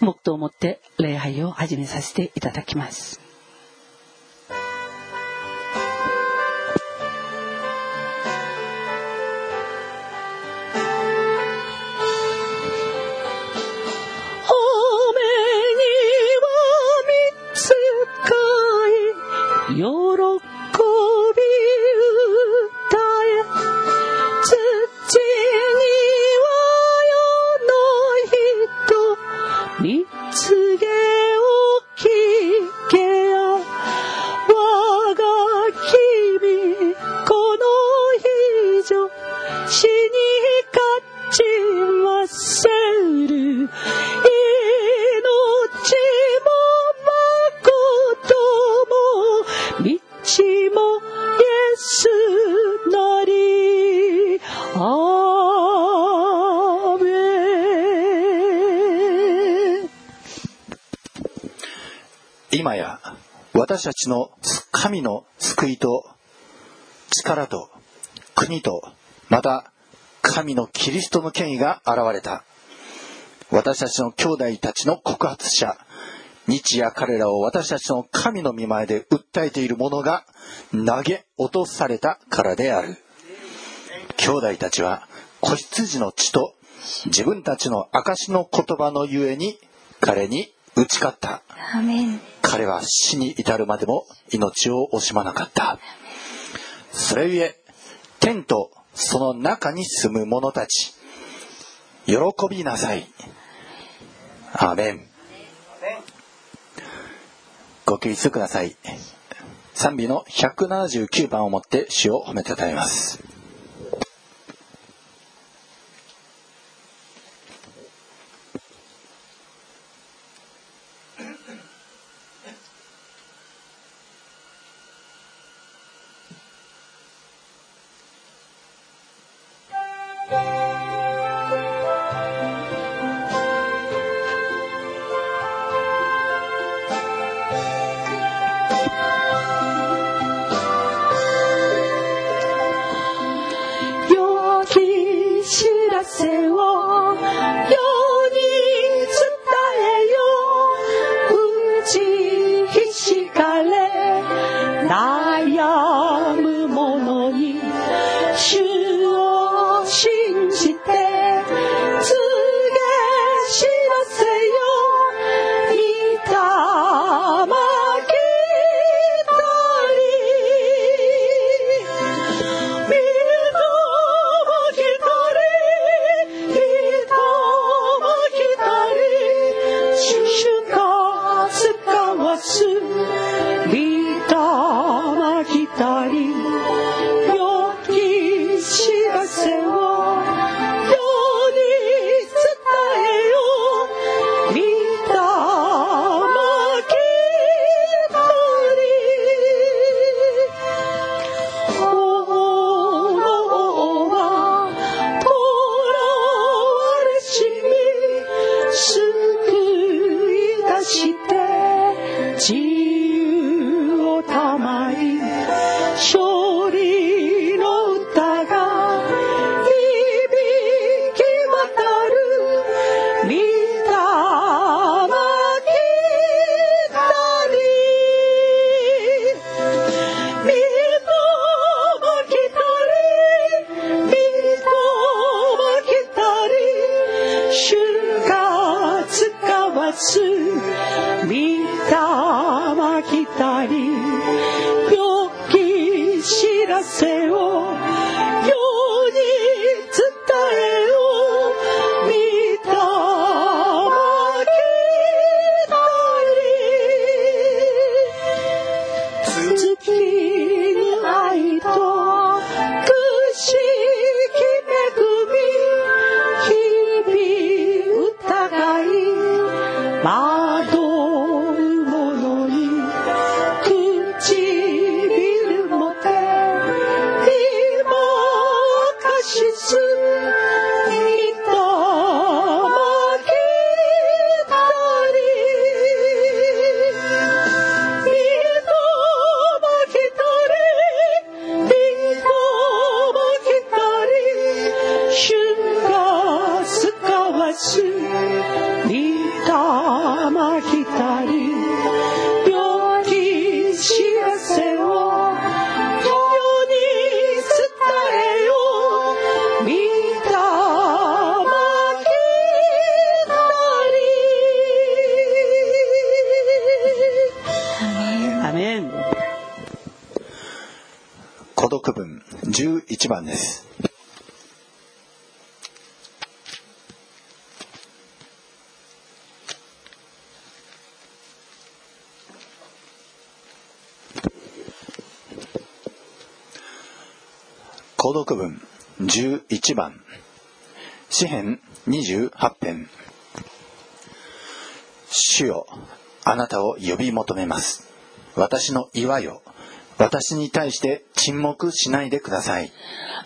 黙祷をもって礼拝を始めさせていただきます。ちの神の救いと力と国とまた神のキリストの権威が現れた私たちの兄弟たちの告発者日夜彼らを私たちの神の御前で訴えている者が投げ落とされたからである兄弟たちは子羊の血と自分たちの証の言葉のゆえに彼に打ち勝った彼は死に至るまでも命を惜しまなかった。それゆえ天とその中に住む者たち喜びなさい。アーメン。ご起立ください。賛美の179番をもって主を褒めたたえます。購読文11番。詩編28編。主よあなたを呼び求めます。私の岩よ私に対して沈黙しないでください。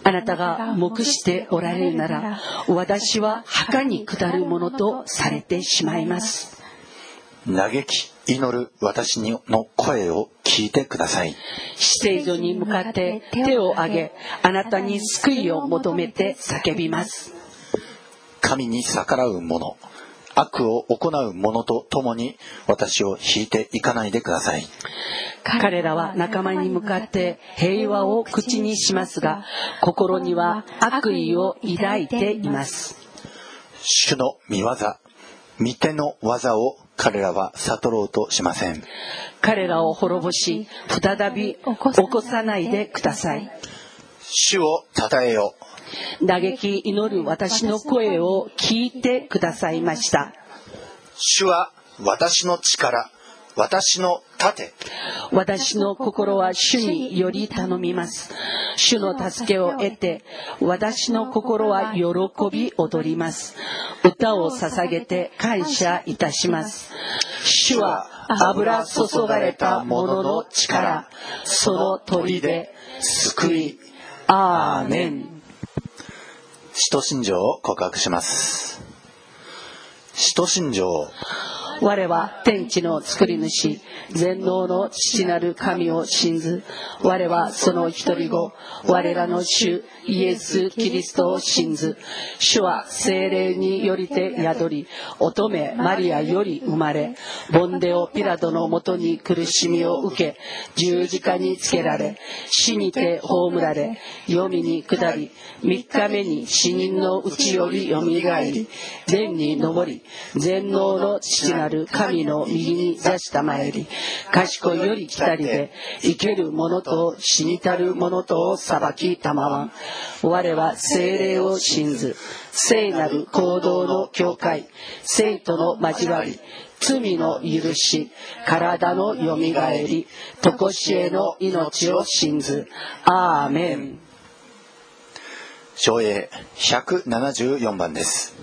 あなたが黙しておられるなら私は墓に下るものとされてしまいます。嘆き祈る私の声を聞いてください。死聖所に向かって手を挙げあなたに救いを求めて叫びます。神に逆らう者悪を行う者と共に私を引いていかないでください。彼らは仲間に向かって平和を口にしますが心には悪意を抱いています。主の見業御手の技を彼らは悟ろうとしません。彼らを滅ぼし再び起こさないでください。主を称えよ。嘆き祈る私の声を聞いてくださいました。主は私の力私の盾。私の心は主により頼みます。主の助けを得て私の心は喜び踊ります。歌を捧げて感謝いたします。主は油注がれた者の力その砦救い。アーメン。使徒信条を告白します。使徒信条我は天地の作り主。全能の父なる神を信ず。我はその一人子。我らの主イエス・キリストを信ず。主は精霊によりて宿り。乙女マリアより生まれ。ボンデオ・ピラトのもとに苦しみを受け。十字架につけられ。死にて葬られ。黄泉に下り。3日目に死人のうちよりよみがえり。天に昇り。全能の父なる神の右に座したまえり賢いより来たりで生ける者と死にたる者とを裁きたまわん。我は精霊を信ず聖なる行動の境界生徒の交わり罪の許し体のよみがえり常しえの命を信ず。アーメン。照英174番です。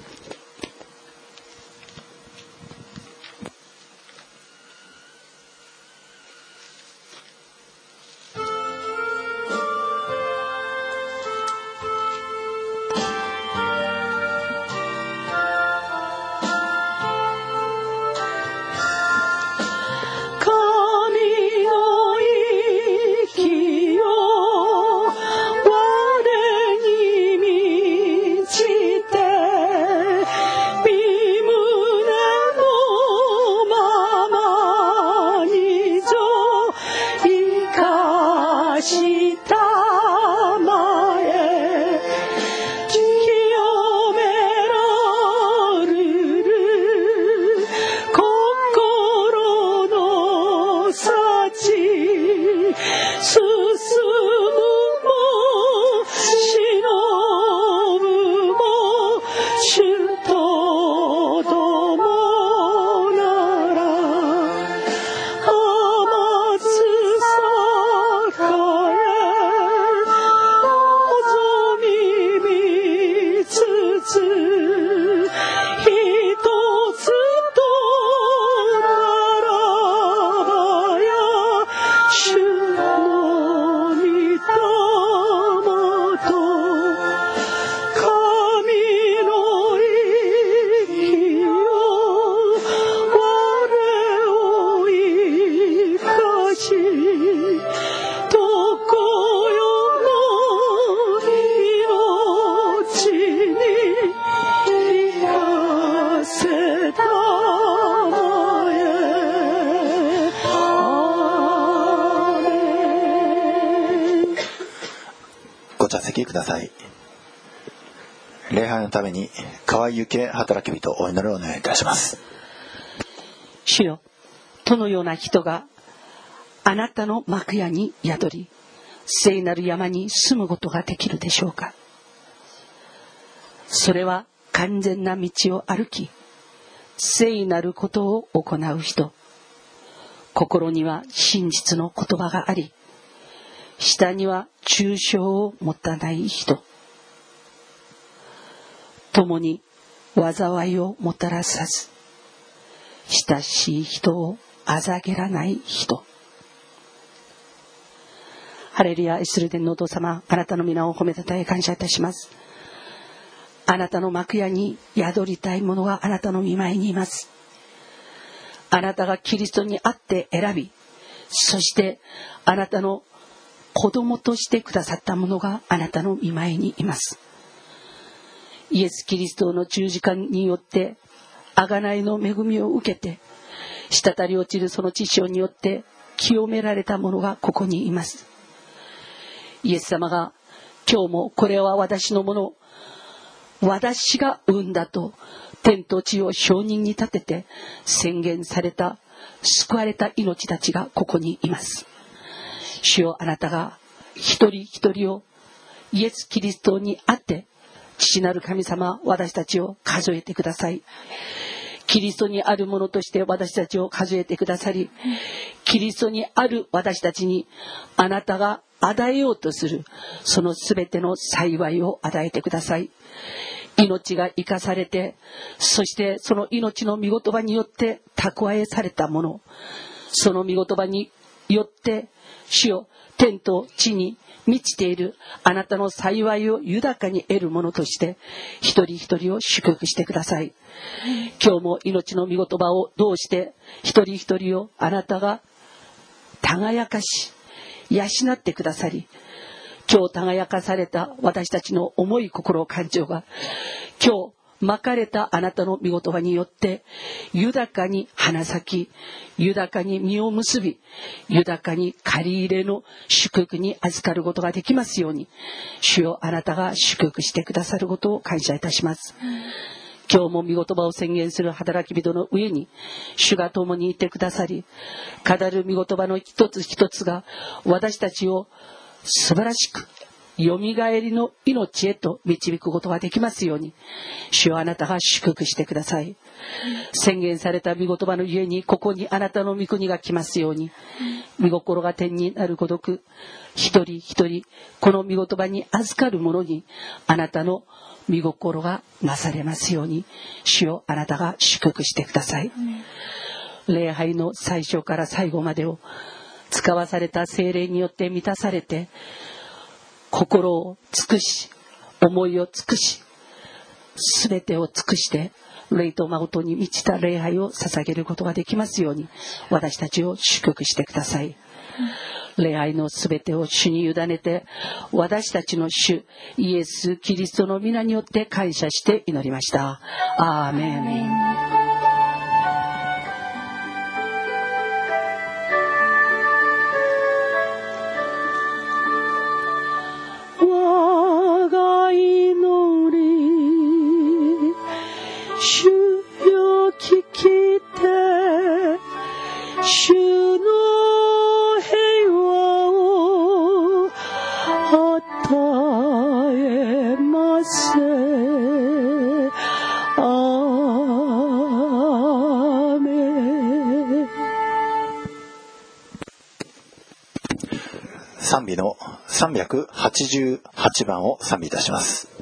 に川行け働き人お祈りをお願いいたします。主よどのような人があなたの幕屋に宿り聖なる山に住むことができるでしょうか。それは完全な道を歩き聖なることを行う人。心には真実の言葉があり下には抽象を持たない人。共に災いをもたらさず親しい人をあざげらない人。ハレルヤイスルデンのお父様あなたの皆を褒めたたえ感謝いたします。あなたの幕屋に宿りたい者があなたの見舞いにいます。あなたがキリストにあって選びそしてあなたの子供としてくださった者があなたの見舞いにいます。イエス・キリストの十字架によって贖いの恵みを受けて滴り落ちるその知性によって清められた者がここにいます。イエス様が今日もこれは私のもの私が産んだと天と地を証人に立てて宣言された救われた命たちがここにいます。主よあなたが一人一人をイエス・キリストにあって父なる神様私たちを数えてください。キリストにあるものとして私たちを数えてくださりキリストにある私たちにあなたが与えようとするその全ての幸いを与えてください。命が生かされてそしてその命の御言葉によって蓄えされたものその御言葉によって主よ天と地に満ちているあなたの幸いを豊かに得るものとして一人一人を祝福してください。今日も命の御言葉をどうして一人一人をあなたが輝かし養ってくださり今日輝かされた私たちの重い心感情が今日まかれたあなたの御言葉によって豊かに花咲き豊かに実を結び豊かに借り入れの祝福に預かることができますように主よあなたが祝福してくださることを感謝いたします。今日も御言葉を宣言する働き人の上に主が共にいてくださり語る御言葉の一つ一つが私たちを素晴らしくよみがえりの命へと導くことができますように。主はあなたが祝福してください。宣言された御言葉のゆえにここにあなたの御国が来ますように。御心が天になるごとく一人一人この御言葉に預かる者にあなたの御心がなされますように。主をあなたが祝福してください。礼拝の最初から最後までを使わされた精霊によって満たされて心を尽くし思いを尽くし全てを尽くして霊と誠に満ちた礼拝を捧げることができますように私たちを祝福してください。礼拝の全てを主に委ねて私たちの主イエス・キリストの皆によって感謝して祈りました。アーメン主よ聞きて。主の平和を与えませあメ賛美の388番を賛美いたします。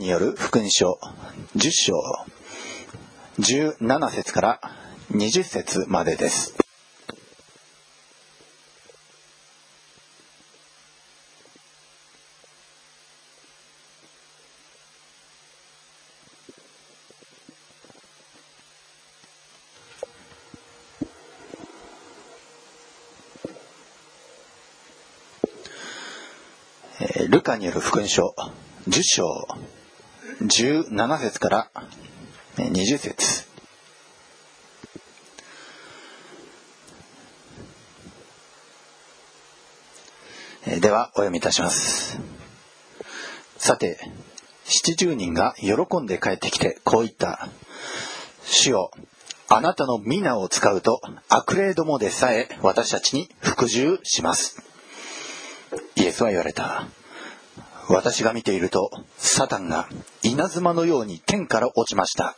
による福音書10章17節から20節までです。ルカによる福音書10章。17節から20節。ではお読みいたします。さて70人が喜んで帰ってきてこう言った。主よあなたの皆を使うと悪霊どもでさえ私たちに服従します。イエスは言われた。私が見ているとサタンが稲妻のように天から落ちました。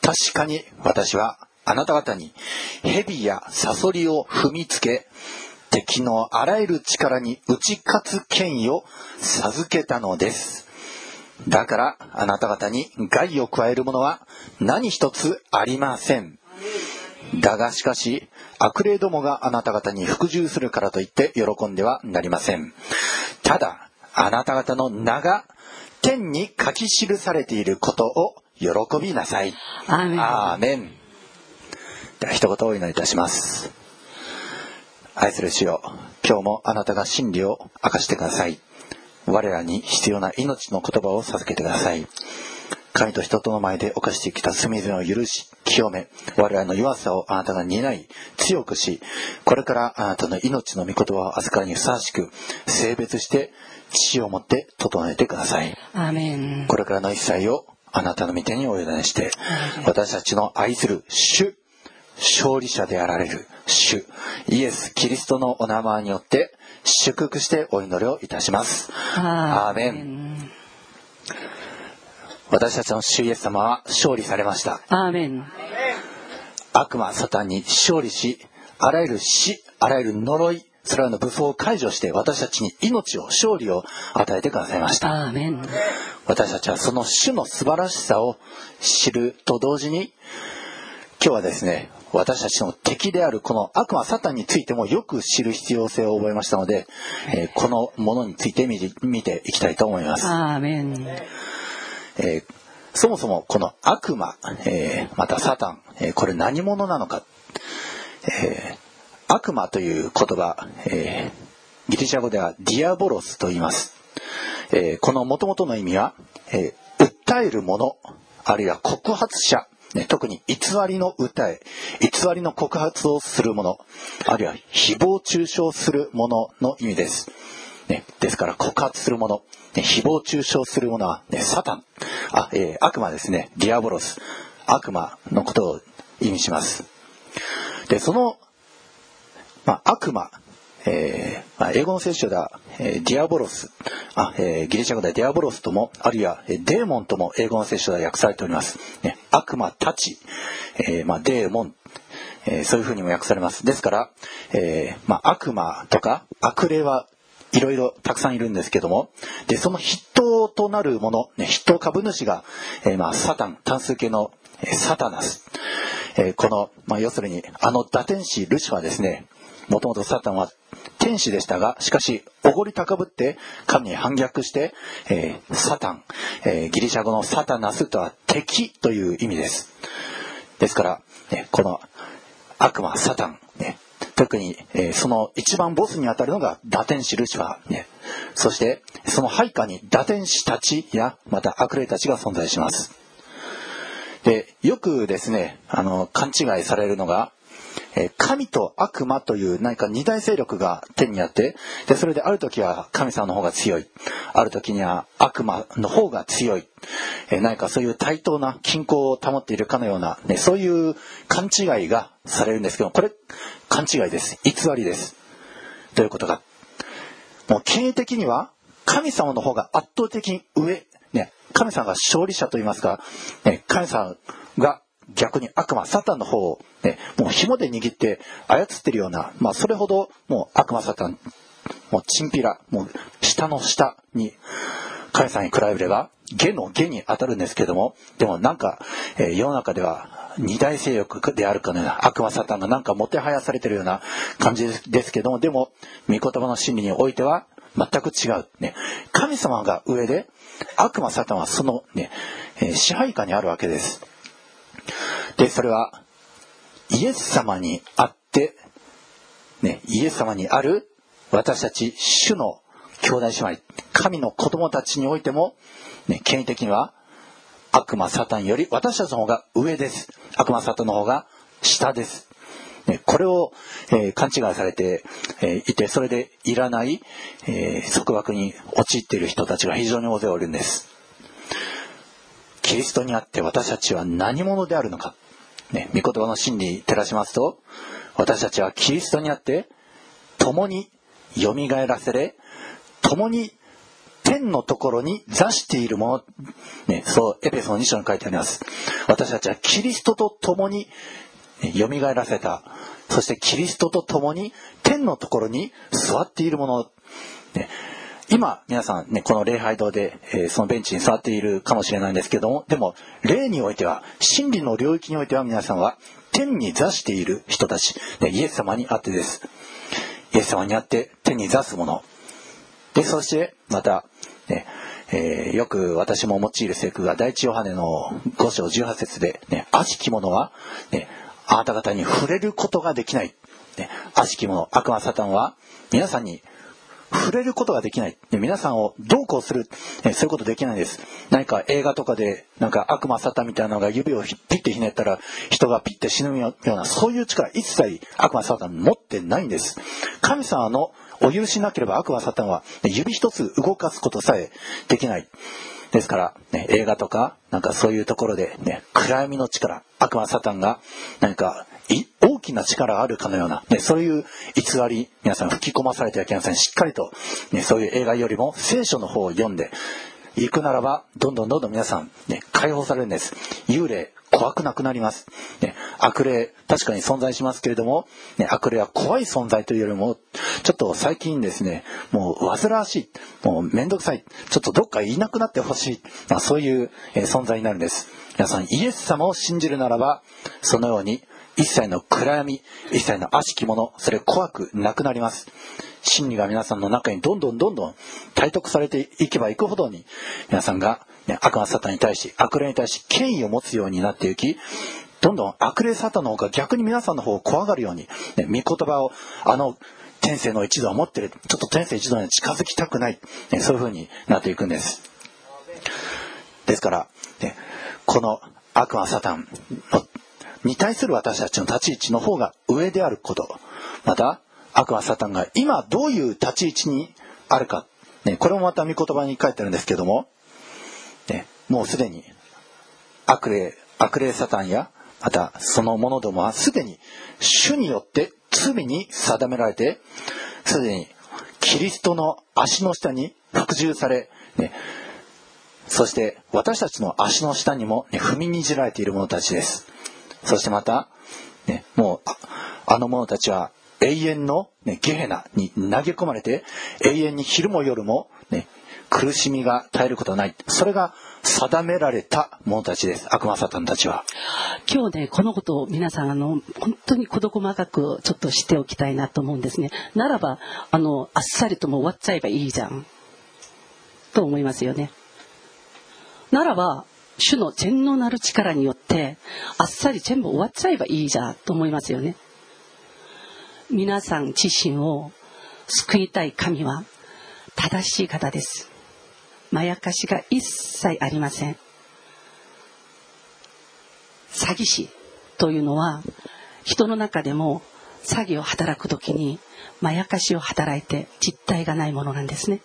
確かに私はあなた方に蛇やサソリを踏みつけ敵のあらゆる力に打ち勝つ権威を授けたのです。だからあなた方に害を加えるものは何一つありません。だがしかし悪霊どもがあなた方に服従するからといって喜んではなりません。ただあなた方の名が天に書き記されていることを喜びなさい。アーメンでは一言お祈りいたします。愛する主よ今日もあなたが真理を明かしてください。我らに必要な命の言葉を授けてください。神と人との前で犯してきた罪罪を許し清め我らの弱さをあなたが担い強くしこれからあなたの命の御言葉を預かるにふさわしく性別して知をもって整えてください。アーメン。これからの一切をあなたの御手にお委ねして私たちの愛する主勝利者であられる主イエス・キリストのお名前によって祝福してお祈りをいたします。アーメン。私たちの主イエス様は勝利されました。アーメン。悪魔サタンに勝利しあらゆる死あらゆる呪いそれらの武装を解除して私たちに命を勝利を与えてくださいました。私たちはその主の素晴らしさを知ると同時に今日はですね私たちの敵であるこの悪魔サタンについてもよく知る必要性を覚えましたので、えーこのものについて見て見ていきたいと思います、えーそもそもこの悪魔、えーまたサタン、えーこれ何者なのか、えー悪魔という言葉、えーギリシャ語ではディアボロスと言います、えーこの元々の意味は、えー訴える者あるいは告発者ね特に偽りの訴え偽りの告発をする者あるいは誹謗中傷する者の意味です。ね、ですから告発する者、ね、誹謗中傷する者は、ね、サタン。あ、えー悪魔ですね。ディアボロス。悪魔のことを意味します。でその、まあ、悪魔、えーまあ、英語の聖書では、えーディアボロスあ、えーギリシャ語ではディアボロスともあるいはデーモンとも英語の聖書では訳されております、ね、悪魔たち、えーまあ、デーモンえーそういうふうにも訳されます。ですから、えーまあ、悪魔とか悪霊はいろいろたくさんいるんですけども、で、その筆頭となるもの、ね、筆頭株主が、えー、まあ、サタン、単数形の、サタナス。えー、この、まあ、要するに、あの打天使ルシファーですね。もともとサタンは天使でしたが、しかし、おごり高ぶって神に反逆して、えー、サタン、えー、ギリシャ語のサタナスとは敵という意味です。ですから、ね、この悪魔、サタン、ね、特に、えー、その一番ボスにあたるのが打天使ルシファー、ね、そしてその配下に打天使たちやまた悪霊たちが存在しますでよくですねあの勘違いされるのが神と悪魔という何か二大勢力が手にあってでそれである時は神様の方が強い。ある時には悪魔の方が強い、何かそういう対等な均衡を保っているかのような、ね、そういう勘違いがされるんですけどこれ勘違いです。偽りです。どういうことか。もう経営的には神様の方が圧倒的に上、ね、神様が勝利者といいますか、ね、神様が逆に悪魔、サタンの方を、ね、もう紐で握って操ってるような、まあ、それほどもう悪魔、サタン、もうチンピラ、もう下の下に、神様に比べれば、下の下に当たるんですけども、でもなんか、えー、世の中では二大勢力であるかのような悪魔サタンがなんかもてはやされてるような感じですけども、でも、御言葉の真理においては全く違う。ね、神様が上で、悪魔サタンはそのね、えー、支配下にあるわけです。で、それは、イエス様にあって、ね、イエス様にある私たち主の兄弟姉妹、神の子供たちにおいても、ね、権威的には悪魔サタンより私たちの方が上です。悪魔サタンの方が下です。ね、これを、えー、勘違いされて、えー、いて、それでいらない、えー、束縛に陥っている人たちが非常に大勢おるんです。キリストにあって私たちは何者であるのか。ね、御言葉の真理に照らしますと、私たちはキリストにあって、共に蘇らせれ、共に天のところに座しているもの、ね、そう、エペソの2章に書いてあります。私たちはキリストと共に蘇らせた。そしてキリストと共に天のところに座っているもの、今、皆さんね、この礼拝堂で、えー、そのベンチに座っているかもしれないんですけども、でも、霊においては、真理の領域においては皆さんは、天に座している人たち、ね、イエス様にあってです。イエス様にあって天に座すもの。で、そして、また、ね、えー、よく私も用いる聖句が第一ヨハネの5章18節で、ね、悪しき者は、ね、あなた方に触れることができない。ね、悪しき者、悪魔サタンは皆さんに触れることができない。で皆さんをどうこうする、えそういうことできないです。何か映画とかで、なんか悪魔サタンみたいなのが指をピッてひねったら人がピッて死ぬような、そういう力一切悪魔サタン持ってないんです。神様のお許しなければ悪魔サタンは指一つ動かすことさえできない。ですから、ね、映画とか、なんかそういうところで、ね、暗闇の力、悪魔サタンが何か大きな力があるかのような、ね、そういう偽り、皆さん吹き込まされてはいけません。しっかりと、ね、そういう映画よりも聖書の方を読んで、行くならば、どんどんどんどん皆さん、ね、解放されるんです。幽霊、怖くなくなります。ね、悪霊、確かに存在しますけれども、ね、悪霊は怖い存在というよりも、ちょっと最近ですね、もう煩わしい、もうめんどくさい、ちょっとどっかいなくなってほしい、まあ、そういう、え、存在になるんです。皆さん、イエス様を信じるならば、そのように、一切の暗闇、一切の悪しきもの、それ怖くなくなります。真理が皆さんの中にどんどんどんどん体得されていけばいくほどに、皆さんが、ね、悪魔サタンに対し、悪霊に対し権威を持つようになっていき、どんどん悪霊サタンの方が逆に皆さんの方を怖がるように、ね、御言葉を、あの、天性の一度を持ってる、ちょっと天性一度に近づきたくない、ね、そういう風になっていくんです。ですから、ね、この悪魔サタンのに対する私たちの立ち位置の方が上であること。また、悪魔サタンが今どういう立ち位置にあるか。ね、これもまた御言葉に書いてあるんですけども、ね、もうすでに悪霊、悪霊サタンや、またその者どもはすでに主によって罪に定められて、すでにキリストの足の下に服従され、ね、そして私たちの足の下にも、ね、踏みにじられている者たちです。そしてまた、ね、もう、あの者たちは永遠の、ね、ゲヘナに投げ込まれて、永遠に昼も夜も、ね、苦しみが絶えることはない。それが定められた者たちです。悪魔サタンたちは。今日ねこのことを皆さんあの本当に事細かくちょっと知っておきたいなと思うんですね。ならばあのあっさりとも終わっちゃえばいいじゃん。と思いますよね。ならば主の全能なる力によってあっさり全部終わっちゃえばいいじゃんと思いますよね皆さん自身を救いたい神は正しい方ですまやかしが一切ありません詐欺師というのは人の中でも詐欺を働く時にまやかしを働いて実体がないものなんですね。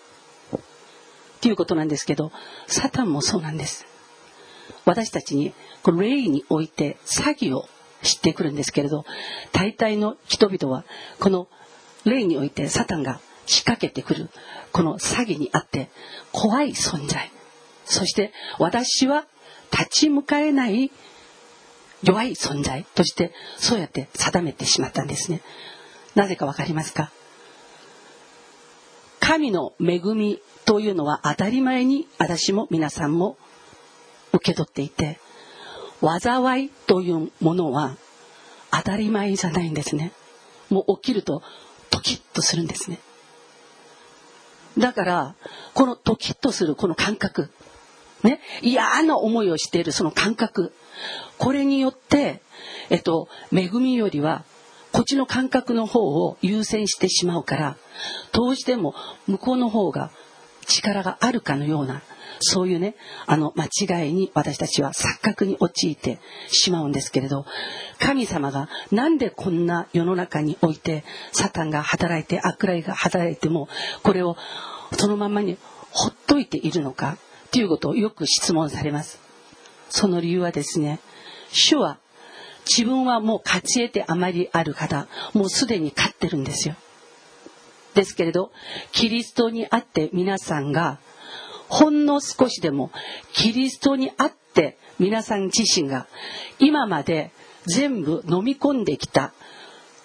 ということなんですけどサタンもそうなんです。私たちにこの霊において詐欺を知ってくるんですけれど大体の人々はこの霊においてサタンが仕掛けてくるこの詐欺にあって怖い存在。そして私は立ち向かえない弱い存在。としてそうやって定めてしまったんですね。なぜか分かりますか？神の恵みというのは当たり前に私も皆さんも受け取っていて災いというものは当たり前じゃないんですね。もう起きるとドキッとするんですね。だからこのドキッとするこの感覚ね嫌な思いをしているその感覚これによってえっと恵みよりはこっちの感覚の方を優先してしまうからどうしても向こうの方が力があるかのようなそういうねあの間違いに私たちは錯覚に陥ってしまうんですけれど神様がなんでこんな世の中においてサタンが働いて悪霊が働いてもこれをそのままにほっといているのかということをよく質問されます。その理由はですね主は自分はもう勝ち得てあまりある方もうすでに勝ってるんですよ。ですけれどキリストにあって皆さんがほんの少しでもキリストにあって皆さん自身が今まで全部飲み込んできた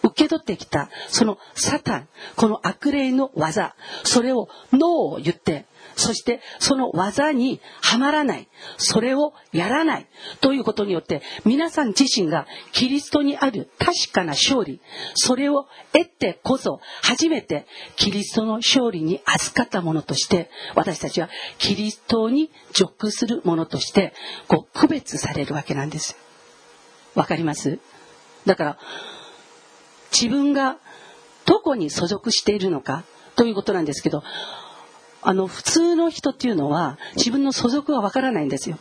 受け取ってきたそのサタンこの悪霊の技それをノーを言ってそしてその技にはまらない。それをやらない。ということによって皆さん自身がキリストにある確かな勝利。それを得てこそ初めてキリストの勝利に預かったものとして私たちはキリストに属するものとしてこう区別されるわけなんです。わかります？だから自分がどこに所属しているのかということなんですけどあの普通の人っていうのは自分の所属はわからないんですよ。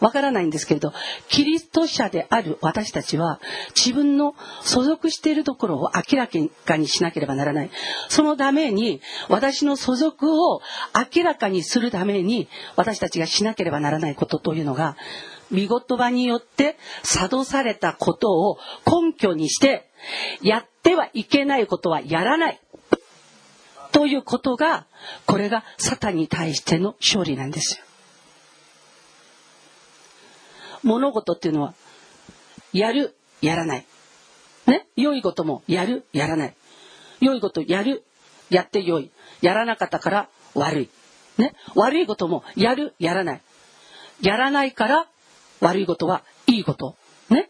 わからないんですけれどキリスト者である私たちは自分の所属しているところを明らかにしなければならないそのために私の所属を明らかにするために私たちがしなければならないことというのが見言葉によって諭されたことを根拠にしてやってはいけないことはやらないということがこれがサタンに対しての勝利なんですよ。物事っていうのはやるやらない。ね？良いこともやるやらない。良いことやるやって良い。やらなかったから悪い。ね？悪いこともやるやらない。やらないから悪いことはいいこと。ね？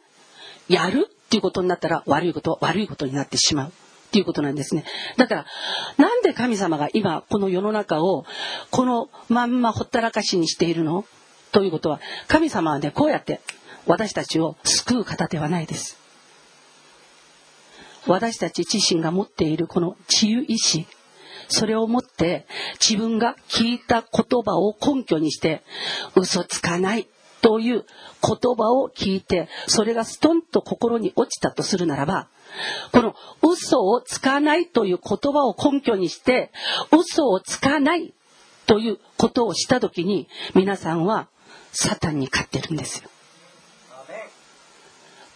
やるっていうことになったら悪いことは悪いことになってしまう。っていうことなんですね。だから、なんで神様が今この世の中をこのまんまほったらかしにしているの？ということは、神様はね、こうやって私たちを救う方ではないです。私たち自身が持っているこの治癒意志、それをもって自分が聞いた言葉を根拠にして嘘つかないという言葉を聞いてそれがストンと心に落ちたとするならばこの嘘をつかないという言葉を根拠にして嘘をつかないということをした時に皆さんはサタンに勝ってるんですよ。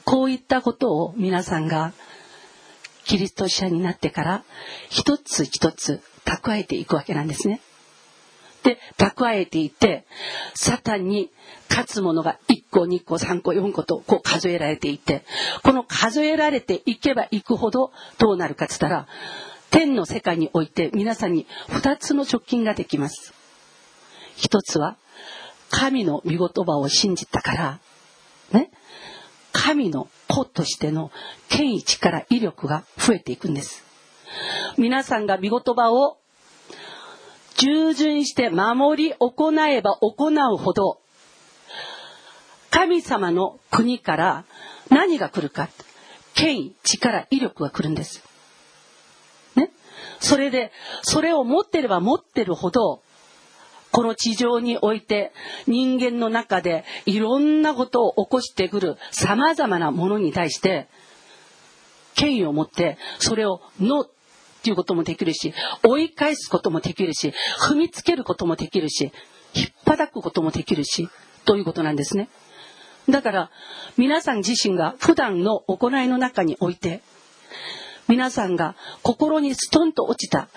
こういったことを皆さんがキリスト者になってから一つ一つ蓄えていくわけなんですね。で蓄えていてサタンに勝つものが1個2個3個4個とこう数えられていてこの数えられていけばいくほどどうなるかっつったら天の世界において皆さんに2つの直近ができます一つは神の御言葉を信じたから、ね、神の子としての権威力威力が増えていくんです。皆さんが御言葉を従順して守り行えば行うほど神様の国から何が来るか権威力威力が来るんです。ね？それでそれを持ってれば持ってるほどこの地上において人間の中でいろんなことを起こしてくる様々なものに対して権威を持ってそれをノっていうこともできるし追い返すこともできるし踏みつけることもできるし引っ張くこともできるしということなんですね。だから皆さん自身が普段の行いの中において皆さんが心にストンと落ちた。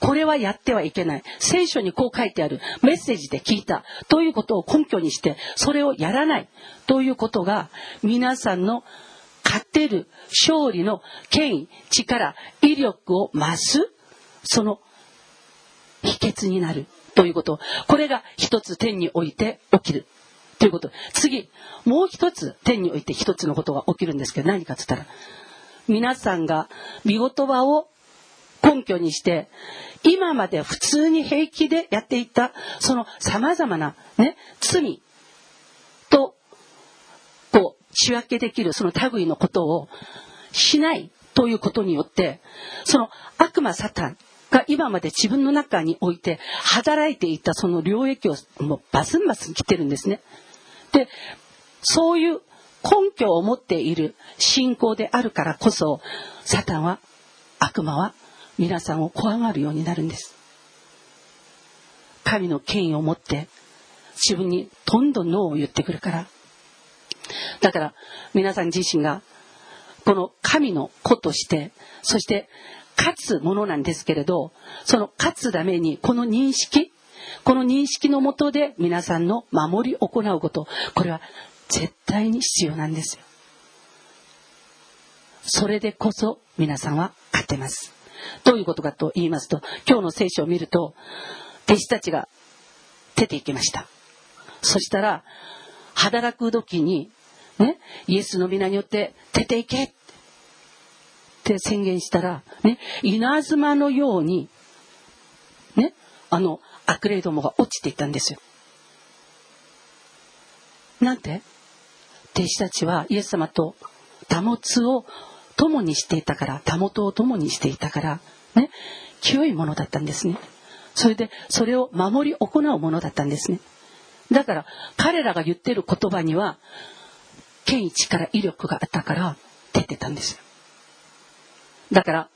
これはやってはいけない。聖書にこう書いてある。メッセージで聞いた。ということを根拠にして、それをやらない。ということが、皆さんの勝てる勝利の権威、力、威力を増す、その秘訣になる。ということ。これが一つ天において起きる。ということ。次、もう一つ天において一つのことが起きるんですけど、何かっつったら、皆さんが御言葉を根拠にして今まで普通に平気でやっていたそのさまざまな、ね、罪仕分けできるその類のことをしないということによってその悪魔サタンが今まで自分の中において働いていたその領域をもうバスンバスン切ってるんですね。でそういう根拠を持っている信仰であるからこそサタンは悪魔は皆さんを怖がるようになるんです神の権威を持って自分にどんどん脳を言ってくるからだから皆さん自身がこの神の子としてそして勝つものなんですけれどその勝つためにこの認識この認識のもとで皆さんの守り行うことこれは絶対に必要なんですよ。それでこそ皆さんは勝てます。どういうことかと言いますと、今日の聖書を見ると、弟子たちが出て行きました。そしたら、働く時に、ね、イエスの皆によって出て行けって。宣言したら、ね、稲妻のように、ね、あの、悪霊どもが落ちていったんですよ。なんて？弟子たちはイエス様と保つを共にしていたから保とを共にしていたからね清いものだったんですね。それでそれを守り行うものだったんですね。だから彼らが言ってる言葉には権威力威力があったから出てたんですだから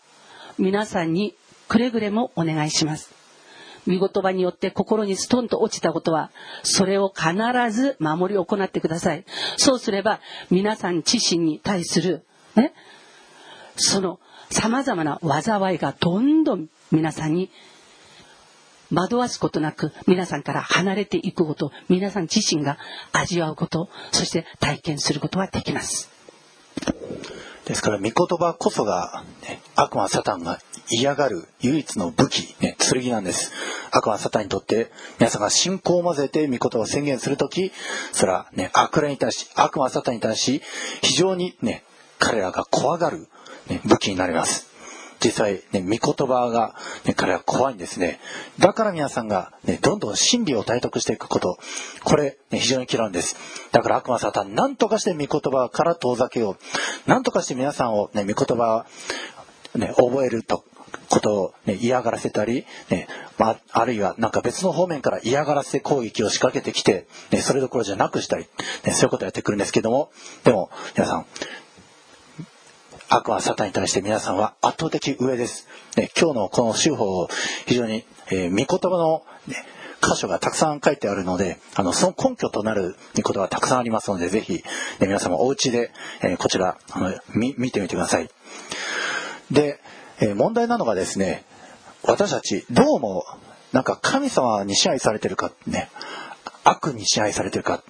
皆さんにくれぐれもお願いします御言葉によって心にストンと落ちたことは、それを必ず守り行ってください。そうすれば、皆さん自身に対する、ね、その様々な災いがどんどん皆さんに惑わすことなく皆さんから離れていくこと皆さん自身が味わうことそして体験することはできますですから、御言葉こそが、ね、悪魔サタンが嫌がる唯一の武器、ね、剣なんです。悪魔サタンにとって、皆さんが信仰を混ぜて御言葉を宣言するとき、それはね、悪霊に対し、悪魔サタンに対し、非常にね、彼らが怖がる、ね、武器になります。実際、ね、御言葉が、ね、彼は怖いんですね。だから皆さんが、ね、どんどん真理を体得していくこと、これ、ね、非常に嫌うんです。だから悪魔サタン、何とかして御言葉から遠ざけよう。何とかして皆さんを、ね、御言葉を、ね、覚えると、ことを、ね、嫌がらせたり、ねまあ、あるいはなんか別の方面から嫌がらせ攻撃を仕掛けてきて、ね、それどころじゃなくしたり、ね、そういうことをやってくるんですけどもでも皆さん悪魔サタンに対して皆さんは圧倒的上です。ね、今日のこの手法を非常に、えー、御言葉の、ね、箇所がたくさん書いてあるので、あの、その根拠となることがたくさんありますので、ぜひ、ね、皆様お家で、えー、こちら、あの、見てみてください。で、えー、問題なのがですね、私たち、どうも、なんか神様に支配されてるか、ね、悪に支配されてるか、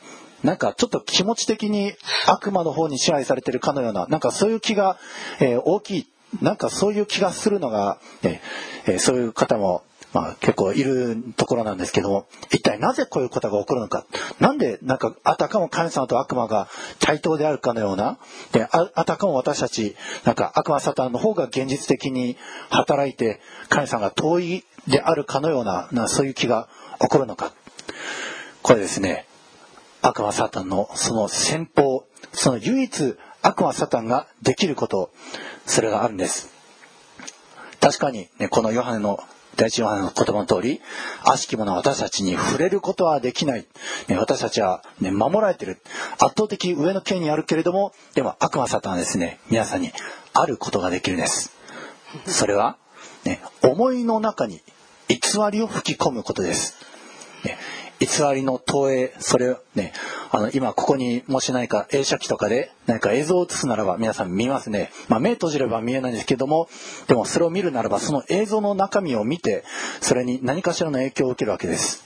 なんかちょっと気持ち的に悪魔の方に支配されてるかのような、なんかそういう気が、えー、大きい、なんかそういう気がするのが、ねえー、そういう方もまあ、結構いるところなんですけども、一体なぜこういうことが起こるのか。なんで、なんか、あたかも神様と悪魔が対等であるかのような、で、ああたかも私たち、なんか悪魔サタンの方が現実的に働いて、神様が遠いであるかのような、なそういう気が起こるのか。これですね、悪魔サタンのその戦法、その唯一悪魔サタンができること、それがあるんです。確かに、ね、このヨハネの第一ヨハネの言葉の通り、悪しき者は私たちに触れることはできない。ね、私たちは、ね、守られてる。圧倒的上の権にあるけれども、でも悪魔サタンはですね、皆さんにあることができるんです。それは、ね、思いの中に偽りを吹き込むことです。偽りの投影、それをね、あの、今ここにもし何か映写機とかで何か映像を映すならば皆さん見ますね。まあ目閉じれば見えないんですけども、でもそれを見るならばその映像の中身を見て、それに何かしらの影響を受けるわけです。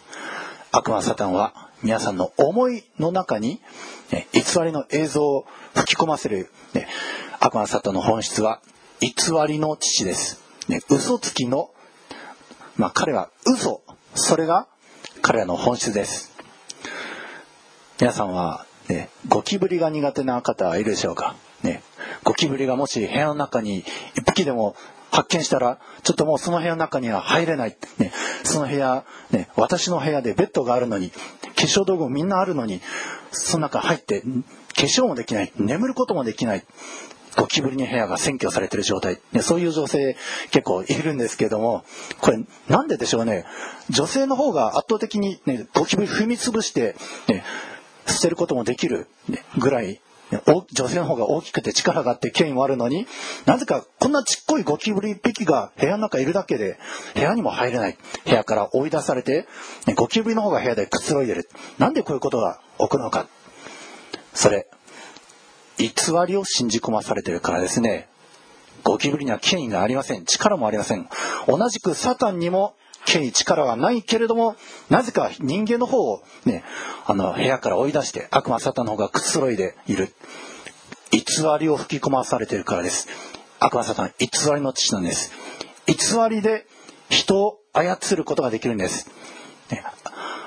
悪魔サタンは皆さんの思いの中に、ね、偽りの映像を吹き込ませる、ね、悪魔サタンの本質は偽りの父です。ね、嘘つきの、まあ彼は嘘、それが彼らの本質です。皆さんは、ね、ゴキブリが苦手な方はいるでしょうか、ね、ゴキブリがもし部屋の中に一匹でも発見したらちょっともうその部屋の中には入れない、ね、その部屋、ね、私の部屋でベッドがあるのに化粧道具みんなあるのにその中入って化粧もできない。眠ることもできない。ゴキブリに部屋が占拠されてる状態、ね、そういう女性結構いるんですけどもこれなんででしょうね。女性の方が圧倒的に、ね、ゴキブリ踏み潰して、ね、捨てることもできる、ぐらい女性の方が大きくて力があって権威もあるのになぜかこんなちっこいゴキブリ1匹が部屋の中いるだけで部屋にも入れない。部屋から追い出されてゴキブリの方が部屋でくつろいでる。なんでこういうことが起こるのか。それ偽りを信じ込まされてるからですね。ゴキブリには権威がありません。力もありません。同じくサタンにも権威、力はないけれども、なぜか人間の方をね、あの、部屋から追い出して、悪魔サタンの方がくつろいでいる。偽りを吹き込まされているからです。悪魔サタン、偽りの父なんです。偽りで人を操ることができるんです。ね、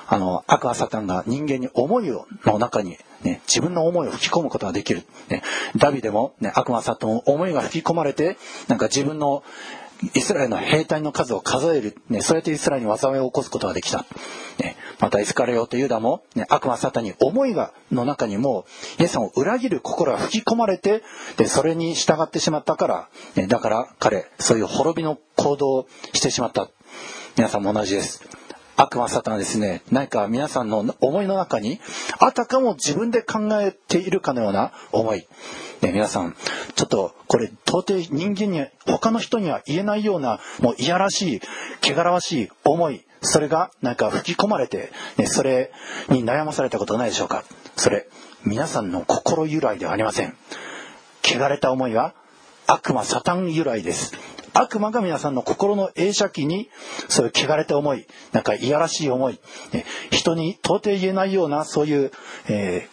あの、悪魔サタンが人間に思いをの中にね、自分の思いを吹き込むことができる。ね、ダビデも、ね、悪魔サタンの思いが吹き込まれて、なんか自分のイスラエルの兵隊の数を数える、ね、そうやってイスラエルに災いを起こすことができた。ね、またイスカレオとユダも、ね、悪魔サタンに思いがの中にもイエス様を裏切る心が吹き込まれてでそれに従ってしまったから、ね、だから彼そういう滅びの行動をしてしまった皆さんも同じです悪魔サタンはですね、何か皆さんの思いの中に、あたかも自分で考えているかのような思い。ね、皆さん、ちょっとこれ到底人間に、他の人には言えないような、もういやらしい、汚らわしい思い、それがなんか吹き込まれて、ね、それに悩まされたことないでしょうかそれ、皆さんの心由来ではありません。汚れた思いは悪魔サタン由来です。悪魔が皆さんの心の映写機にそういう汚れた思いなんかいやらしい思い、人に到底言えないようなそういう、え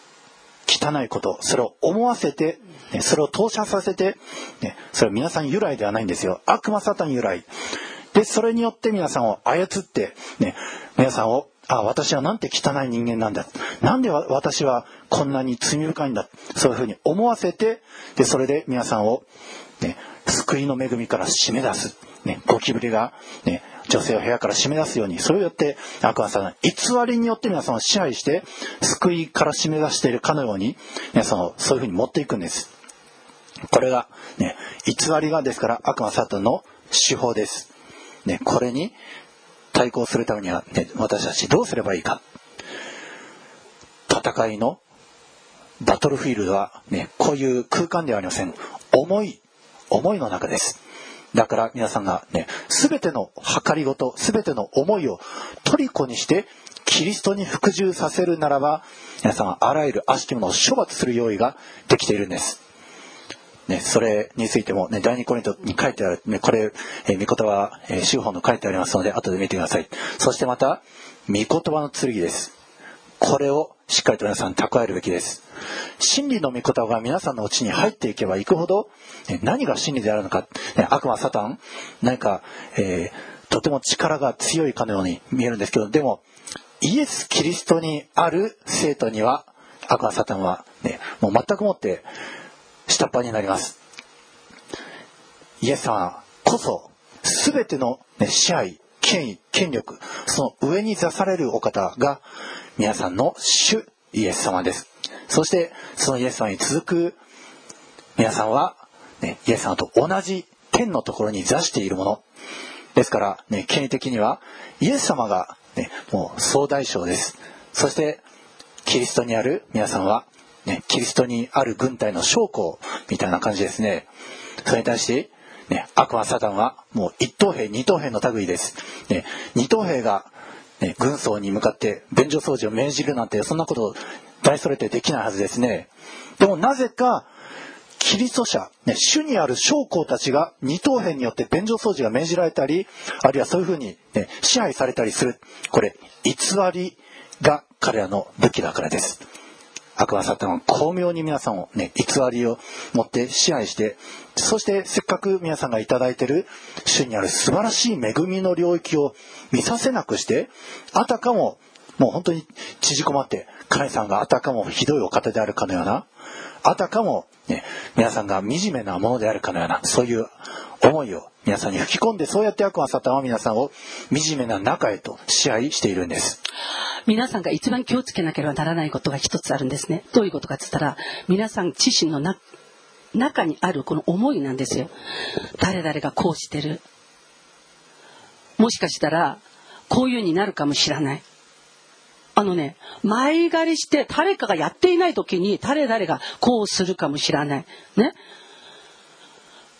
ー、汚いことそれを思わせて、それを投射させて、それは皆さん由来ではないんですよ。悪魔サタン由来。でそれによって皆さんを操って、ね、皆さんをあ私はなんて汚い人間なんだ。なんで私はこんなに罪深いんだ。そういうふうに思わせてでそれで皆さんを、ね、救いの恵みから締め出す。ね、ゴキブリが、ね、女性を部屋から締め出すように、そうやって悪魔さん偽りによって皆さんを支配して、救いから締め出しているかのように、皆さんをそういうふうに持っていくんです。これが、ね、偽りがですから悪魔サタンの手法です。ね、これに対抗するためには、ね、私たちどうすればいいか。戦いのバトルフィールドは、ね、こういう空間ではありません。重い思いの中です。だから皆さんがね、すべての計りごと、すべての思いをトリコにして、キリストに服従させるならば、皆さんはあらゆる悪しきものを処罰する用意ができているんです。ね、それについても、ね、第二コリントに書いてある、ね、これ、えー、御言葉、えー、修法の書いてありますので、後で見てください。そしてまた、御言葉の剣です。これをしっかりと皆さん蓄えるべきです。真理の御言葉が皆さんのうちに入っていけばいくほど、何が真理であるのか、悪魔サタン、何か、えー、とても力が強いかのように見えるんですけどでもイエス・キリストにある生徒には悪魔サタンはねもう全くもって下っ端になりますイエス様こそ全ての、ね、支配権威権力その上に座されるお方が皆さんの主イエス様です。そしてそのイエス様に続く皆さんは、ね、イエス様と同じ天のところに座しているもの。ですから、ね、権威的にはイエス様が、ね、もう総大将です。そしてキリストにある皆さんは、ね、キリストにある軍隊の将校みたいな感じですね。それに対してね、悪魔サタンはもう一等兵二等兵の類です、ね、二等兵が、ね、軍曹に向かって便所掃除を命じるなんてそんなこと大それてできないはずですね。でもなぜかキリスト者、ね、主にある将校たちが二等辺によって便所掃除が命じられたりあるいはそういうふうに、ね、支配されたりする。これ偽りが彼らの武器だからです。悪魔サタンは巧妙に皆さんをね偽りを持って支配してそしてせっかく皆さんが頂いてる主にある素晴らしい恵みの領域を見させなくしてあたかももう本当に縮こまって神さんがあたかもひどいお方であるかのようなあたかも、ね、皆さんが惨めなものであるかのようなそういう思いを皆さんに吹き込んでそうやって悪魔サタンは皆さんを惨めな中へと支配しているんです。皆さんが一番気をつけなければならないことが一つあるんですね。どういうことかっつったら皆さん自身のな中にあるこの思いなんですよ。誰々がこうしてる。もしかしたらこういうになるかもしれない。あのね、前借りして誰かがやっていない時に誰々がこうするかもしれない。ね？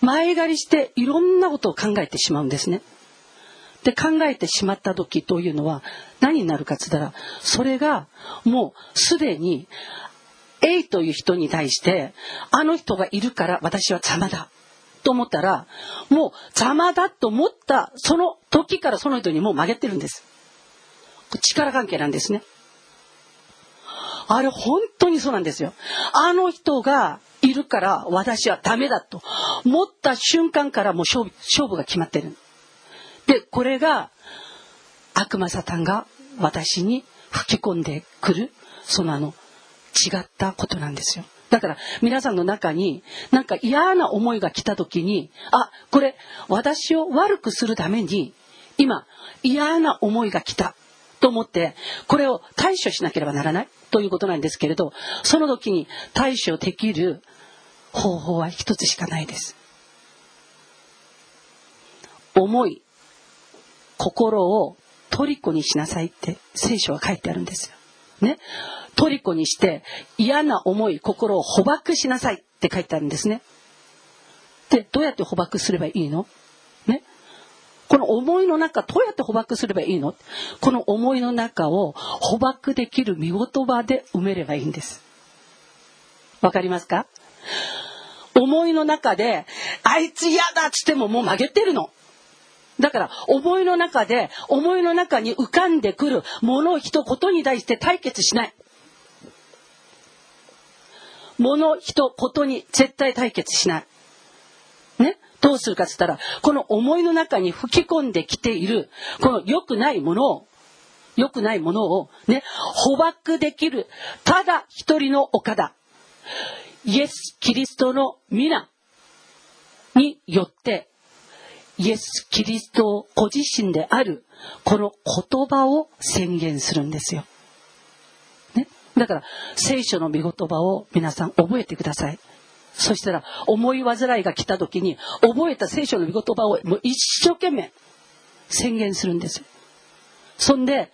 前借りしていろんなことを考えてしまうんですね。で、考えてしまった時というのは何になるかっつったら、それがもうすでに A という人に対して、あの人がいるから私は邪魔だ。と思ったら、もう邪魔だと思ったその時からその人にもう曲げてるんです。力関係なんですね。あれ本当にそうなんですよ。あの人がいるから私はダメだと思った瞬間からもう勝負勝負が決まってる。で、これが悪魔サタンが私に吹き込んでくる、そのあの、違ったことなんですよ。だから皆さんの中になんか嫌な思いが来た時に、あ、これ私を悪くするために今嫌な思いが来た。と思ってこれを対処しなければならないということなんですけれどその時に対処できる方法は一つしかないです。思い心を虜にしなさいって聖書は書いてあるんですよ。ね。虜にして嫌な思い心を捕獲しなさいって書いてあるんですね。でどうやって捕獲すればいいの？ね。この思いの中どうやって捕獲すればいいの？この思いの中を捕獲できる見言葉で埋めればいいんです。わかりますか？思いの中で、あいつ嫌だっつってももう曲げてるの。だから、思いの中で、思いの中に浮かんでくるもの、人、ことに対して対決しない。もの、人、ことに絶対対決しない。ね？どうするかっつったら、この思いの中に吹き込んできている、この良くないものを、良くないものをね、捕獲できる、ただ一人のお方、イエス・キリストの皆によって、イエス・キリストご自身である、この言葉を宣言するんですよ。ね。だから、聖書の御言葉を皆さん覚えてください。そしたら思い煩いが来た時に覚えた聖書の御言葉をもう一生懸命宣言するんですよ。そんで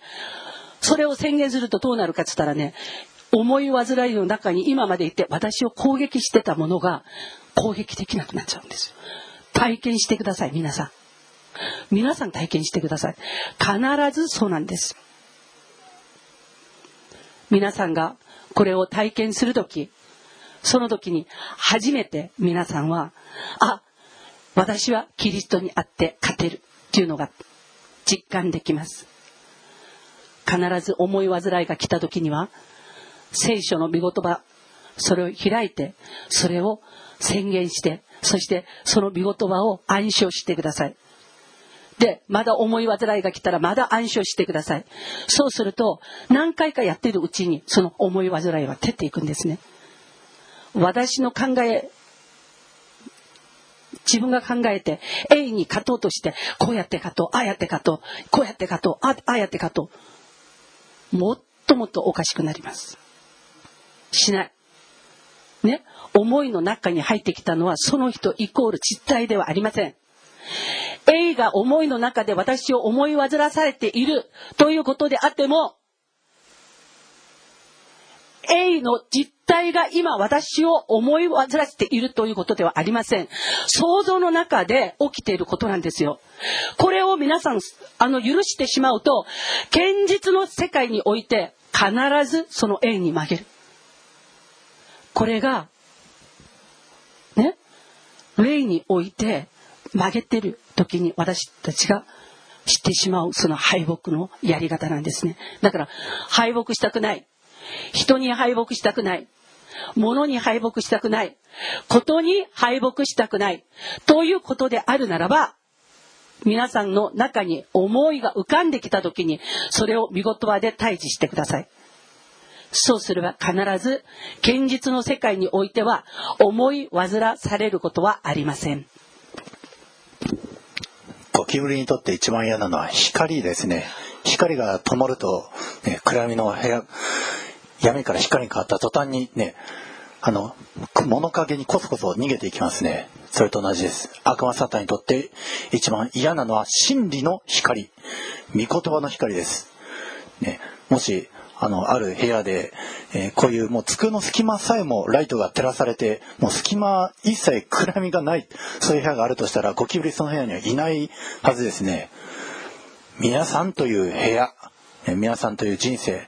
それを宣言するとどうなるかっつったらね思い煩いの中に今までいて私を攻撃してたものが攻撃できなくなっちゃうんです。体験してください皆さん。皆さん体験してください。必ずそうなんです。皆さんがこれを体験する時その時に初めて皆さんは、あ、私はキリストにあって勝てるっていうのが実感できます。必ず思い煩いが来た時には、聖書の御言葉、それを開いて、それを宣言して、そしてその御言葉を暗唱してください。で、まだ思い煩いが来たらまだ暗唱してください。そうすると、何回かやってるうちに、その思い煩いは照っていくんですね。私の考え、自分が考えて、永遠に勝とうとして、こうやって勝とう、ああやって勝とう、こうやって勝とう、ああやって勝とう。もっともっとおかしくなります。しない。ね。思いの中に入ってきたのは、その人イコール実体ではありません。A が思いの中で私を思い煩わされているということであっても、A の実体が今私を思い煩わせているということではありません。想像の中で起きていることなんですよ。これを皆さん、あの、許してしまうと、現実の世界において必ずその A に曲げる。これが、ね、霊において曲げてる時に私たちが知ってしまうその敗北のやり方なんですね。だから敗北したくない。人に敗北したくない。物に敗北したくない。ことに敗北したくない。ということであるならば、皆さんの中に思いが浮かんできた時に、それを見言葉で退治してください。そうすれば必ず、現実の世界においては、思い煩されることはありません。ゴキブリにとって一番嫌なのは光ですね。光が灯ると、ね、暗闇の部屋、闇から光に変わった途端にね、あの、物陰にコソコソ逃げていきますね。それと同じです。悪魔サタンにとって一番嫌なのは真理の光。御言葉の光です。ね、もし、あの、ある部屋で、えー、こういうもう机の隙間さえもライトが照らされて、もう隙間一切暗闇がない、そういう部屋があるとしたら、ゴキブリその部屋にはいないはずですね。皆さんという部屋、皆さんという人生、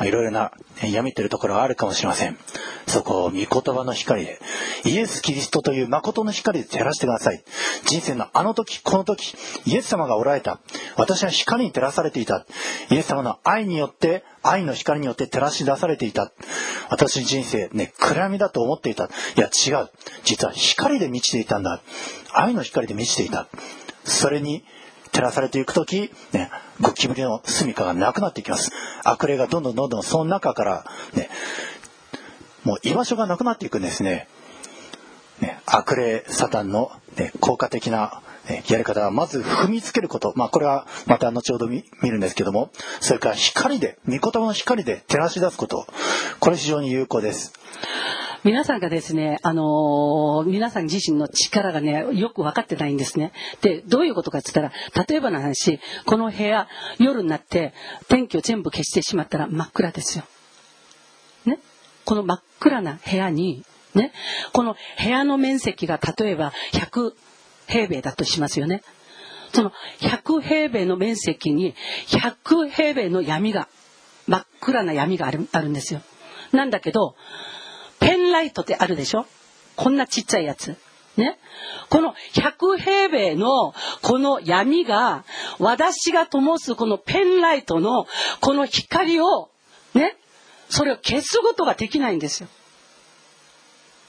いろいろな闇ってるところがあるかもしれません。そこを御言葉の光で、イエス・キリストという誠の光で照らしてください。人生のあの時、この時、イエス様がおられた。私は光に照らされていた。イエス様の愛によって、愛の光によって照らし出されていた。私の人生、ね、暗闇だと思っていた。いや、違う。実は光で満ちていたんだ。愛の光で満ちていた。それに、照らされていく時、ね、ゴキブリの住処がなくなっていきます。悪霊がどんどんどんどんその中から、ね、もう居場所がなくなっていくんですね。ね悪霊サタンの、ね、効果的な、ね、やり方はまず踏みつけること。まあこれはまた後ほど見るんですけども、それから光で、御言葉の光で照らし出すこと。これ非常に有効です。皆さんがですね、あのー、皆さん自身の力がね、よく分かってないんですね。で、どういうことかって言ったら、例えばの話、この部屋、夜になって天気を全部消してしまったら真っ暗ですよ。ね？この真っ暗な部屋に、ね、この部屋の面積が例えば100平米だとしますよね。その100平米の面積に100平米の闇が、真っ暗な闇があるあるんですよ。なんだけど、ライトってあるでしょ？こんなちっちゃいやつ。ね？この100平米のこの闇が私が灯すこのペンライトのこの光をね、それを消すことができないんですよ。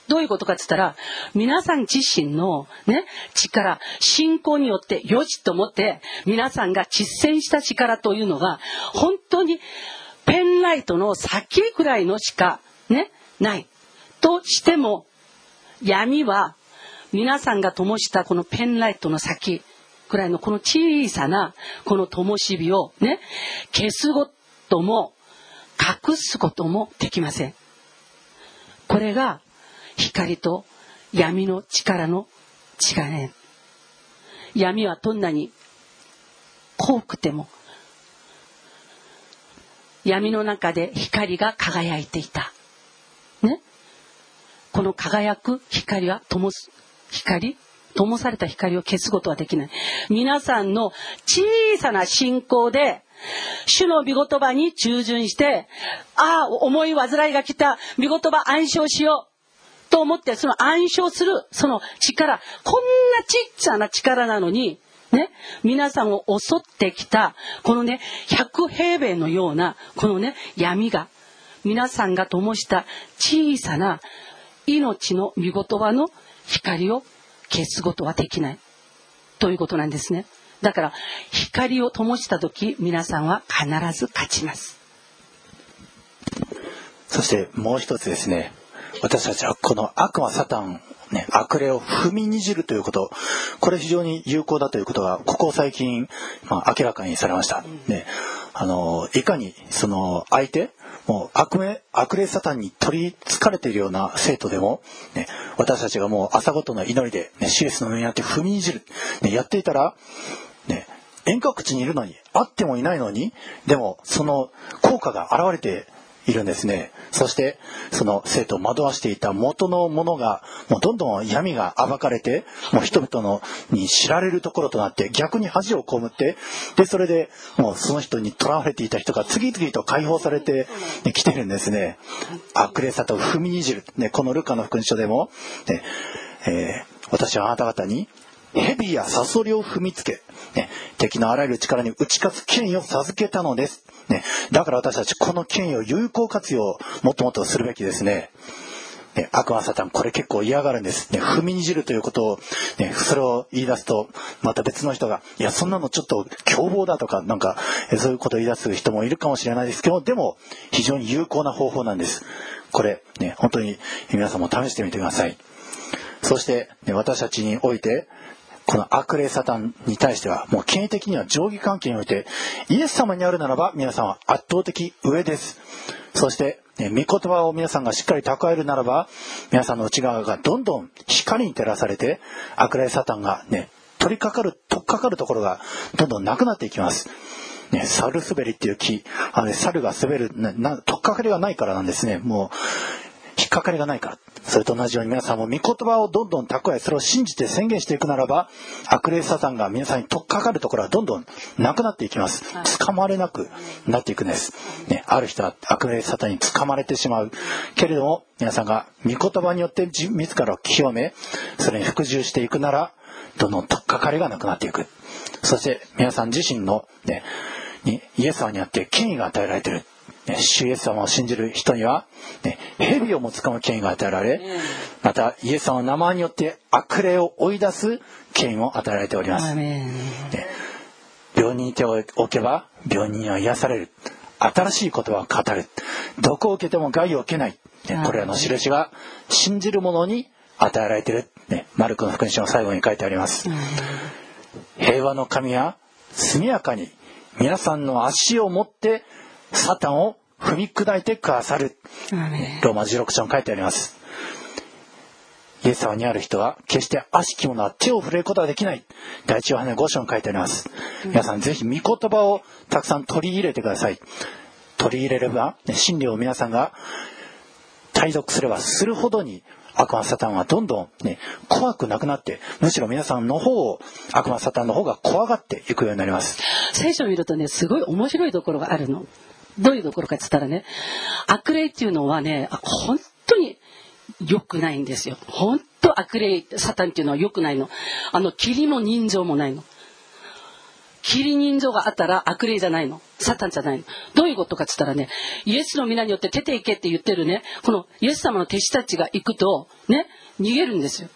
どういうことかって言ったら、皆さん自身のね、力、信仰によってよしと思って、皆さんが実践した力というのが、本当にペンライトの先くらいのしかね、ない。としても闇は皆さんが灯したこのペンライトの先くらいのこの小さなこの灯火をね消すことも隠すこともできません。これが光と闇の力の違いね。闇はどんなに濃くても闇の中で光が輝いていた。この輝く光は灯す光灯された光を消すことはできない。皆さんの小さな信仰で、主の御言葉に従順して、ああ、思い煩いが来た、御言葉暗唱しよう。と思って、その暗唱する、その力、こんなちっちゃな力なのに、ね、皆さんを襲ってきた、このね、100平米のような、このね、闇が、皆さんが灯した小さな命の御言葉の光を消すことはできない。ということなんですね。だから光を灯した時皆さんは必ず勝ちますそしてもう一つですね私たちはこの悪魔サタンね、悪霊を踏みにじるということ、これ非常に有効だということが、ここ最近、まあ、明らかにされました。ね、あの、いかに、その、相手、もう悪名、悪霊サタンに取りつかれているような生徒でも、ね、私たちがもう朝ごとの祈りで、ね、シエスの上にあって踏みにじる、ね、やっていたら、ね、遠隔地にいるのに、会ってもいないのに、でも、その効果が現れているんですね。そして、その生徒を惑わしていた元のものが、もうどんどん闇が暴かれて、もう人々のに知られるところとなって、逆に恥を被って、で、それで、もうその人に囚われていた人が次々と解放されて、ね、来てるんですね。悪霊さと踏みにじる。ね、このルカの福音書でも、ね、えー、私はあなた方に、蛇やサソリを踏みつけ、ね、敵のあらゆる力に打ち勝つ権威を授けたのです。ね、だから私たちこの権威を有効活用もっともっとするべきですね。ね、悪魔サタン、これ結構嫌がるんです。ね、踏みにじるということを、ね、それを言い出すと、また別の人が、いや、そんなのちょっと凶暴だとか、なんか、そういうことを言い出す人もいるかもしれないですけど、でも、非常に有効な方法なんです。これ、ね、本当に皆さんも試してみてください。そして、ね、私たちにおいて、この悪霊サタンに対しては、もう権威的には上下関係において、イエス様にあるならば、皆さんは圧倒的上です。そして、ね、御言葉を皆さんがしっかり蓄えるならば、皆さんの内側がどんどん光に照らされて、悪霊サタンがね、取り掛かる、取っかかるところがどんどんなくなっていきます。ね、猿滑りっていう木、あの、猿が滑る、な、な、取っかかりがないからなんですね。もう、引っかかりがないから。それと同じように皆さんも御言葉をどんどん蓄え、それを信じて宣言していくならば、悪霊サタンが皆さんに取っかかるところはどんどんなくなっていきます。捕まれなくなっていくんです。ね、ある人は悪霊サタンに捕まれてしまう。けれども、皆さんが御言葉によって自らを清め、それに服従していくなら、どんどん取っかかりがなくなっていく。そして皆さん自身のね、にイエス様にあって権威が与えられている。主イエス様を信じる人には、ね、蛇をも掴む権威が与えられ、またイエス様の名前によって悪霊を追い出す権威も与えられております。ね、病人に手を置けば病人は癒される。新しい言葉を語る。どこを受けても害を受けない。ね、これらの印が信じる者に与えられている。ね、マルコの福音書の最後に書いてあります。平和の神は速やかに皆さんの足を持ってサタンを踏み砕いてくださる。ローマ16章に書いてあります。イエス様にある人は決して悪しき者は手を触れることはできない。第一ヨハネ5章に書いてあります。皆さんぜひ御言葉をたくさん取り入れてください。取り入れれば、ね、真理を皆さんが体読すればするほどに悪魔サタンはどんどんね、怖くなくなって、むしろ皆さんの方を悪魔サタンの方が怖がっていくようになります。聖書を見るとね、すごい面白いところがあるの。どういうところかって言ったらね、悪霊っていうのはね、本当に良くないんですよ。本当悪霊、サタンっていうのは良くないの。あの、霧も人情もないの。霧人情があったら悪霊じゃないの。サタンじゃないの。どういうことかって言ったらね、イエスの皆によって出ていけって言ってるね、このイエス様の弟子たちが行くと、ね、逃げるんですよ。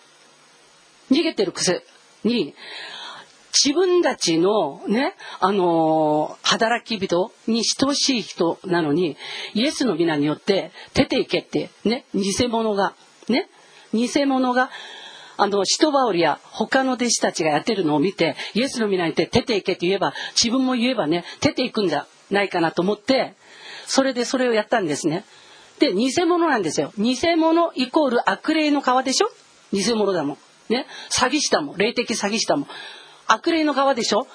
逃げてるくせに、自分たちのね、あのー、働き人に等しい人なのに、イエスの皆によって出ていけって、ね、偽物が、ね、偽物が、あの、シトバオリや他の弟子たちがやってるのを見て、イエスの皆にて出ていけって言えば、自分も言えばね、出ていくんじゃないかなと思って、それでそれをやったんですね。で、偽物なんですよ。偽物イコール悪霊の皮でしょ？偽物だもん。ね？詐欺師だもん。霊的詐欺師だもん。悪霊の側でしょ？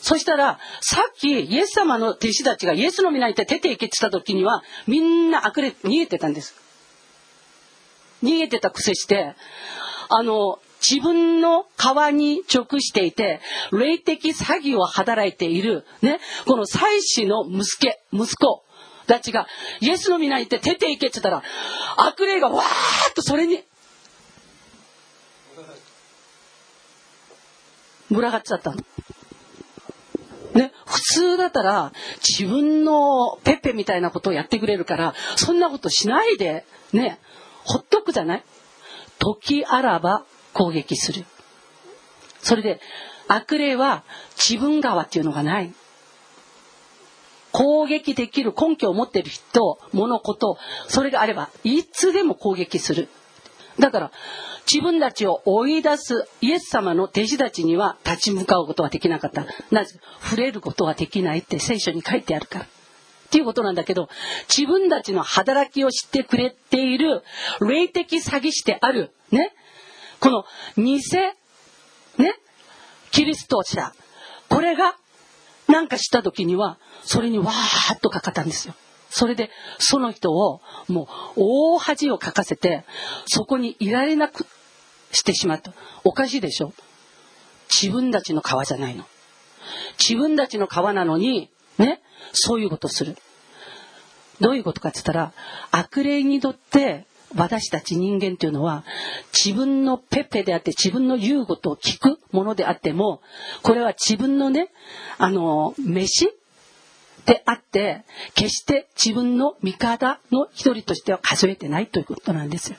そしたら、さっきイエス様の弟子たちがイエスの皆にて出て行けって言った時には、みんな悪霊逃げてたんです。逃げてた癖して、あの、自分の皮に直していて、霊的詐欺を働いている、ね、この妻子の息子、息子たちが、イエスの皆にて出て行けって言ったら、悪霊がわーっとそれに群がっちゃったの。ね、普通だったら自分のペッペみたいなことをやってくれるからそんなことしないでねほっとくじゃない？時あらば攻撃するそれで悪霊は自分側っていうのがない。攻撃できる根拠を持ってる人、物事、それがあれば、いつでも攻撃する。だから、自分たちを追い出すイエス様の弟子たちには立ち向かうことはできなかった。なぜ触れることはできないって聖書に書いてあるから。っていうことなんだけど、自分たちの働きを知ってくれている霊的詐欺師である、ね。この偽、ね。キリスト者。これが、なんかした時には、それにわーっとかかったんですよ。それで、その人を、もう、大恥をかかせて、そこにいられなくしてしまった。おかしいでしょ自分たちの川じゃないの。自分たちの川なのに、ね、そういうことする。どういうことかって言ったら、悪霊にとって私たち人間というのは自分のペペであって自分の言うことを聞くものであっても、これは自分のね、あの、飯であって、決して自分の味方の一人としては数えてないということなんですよ。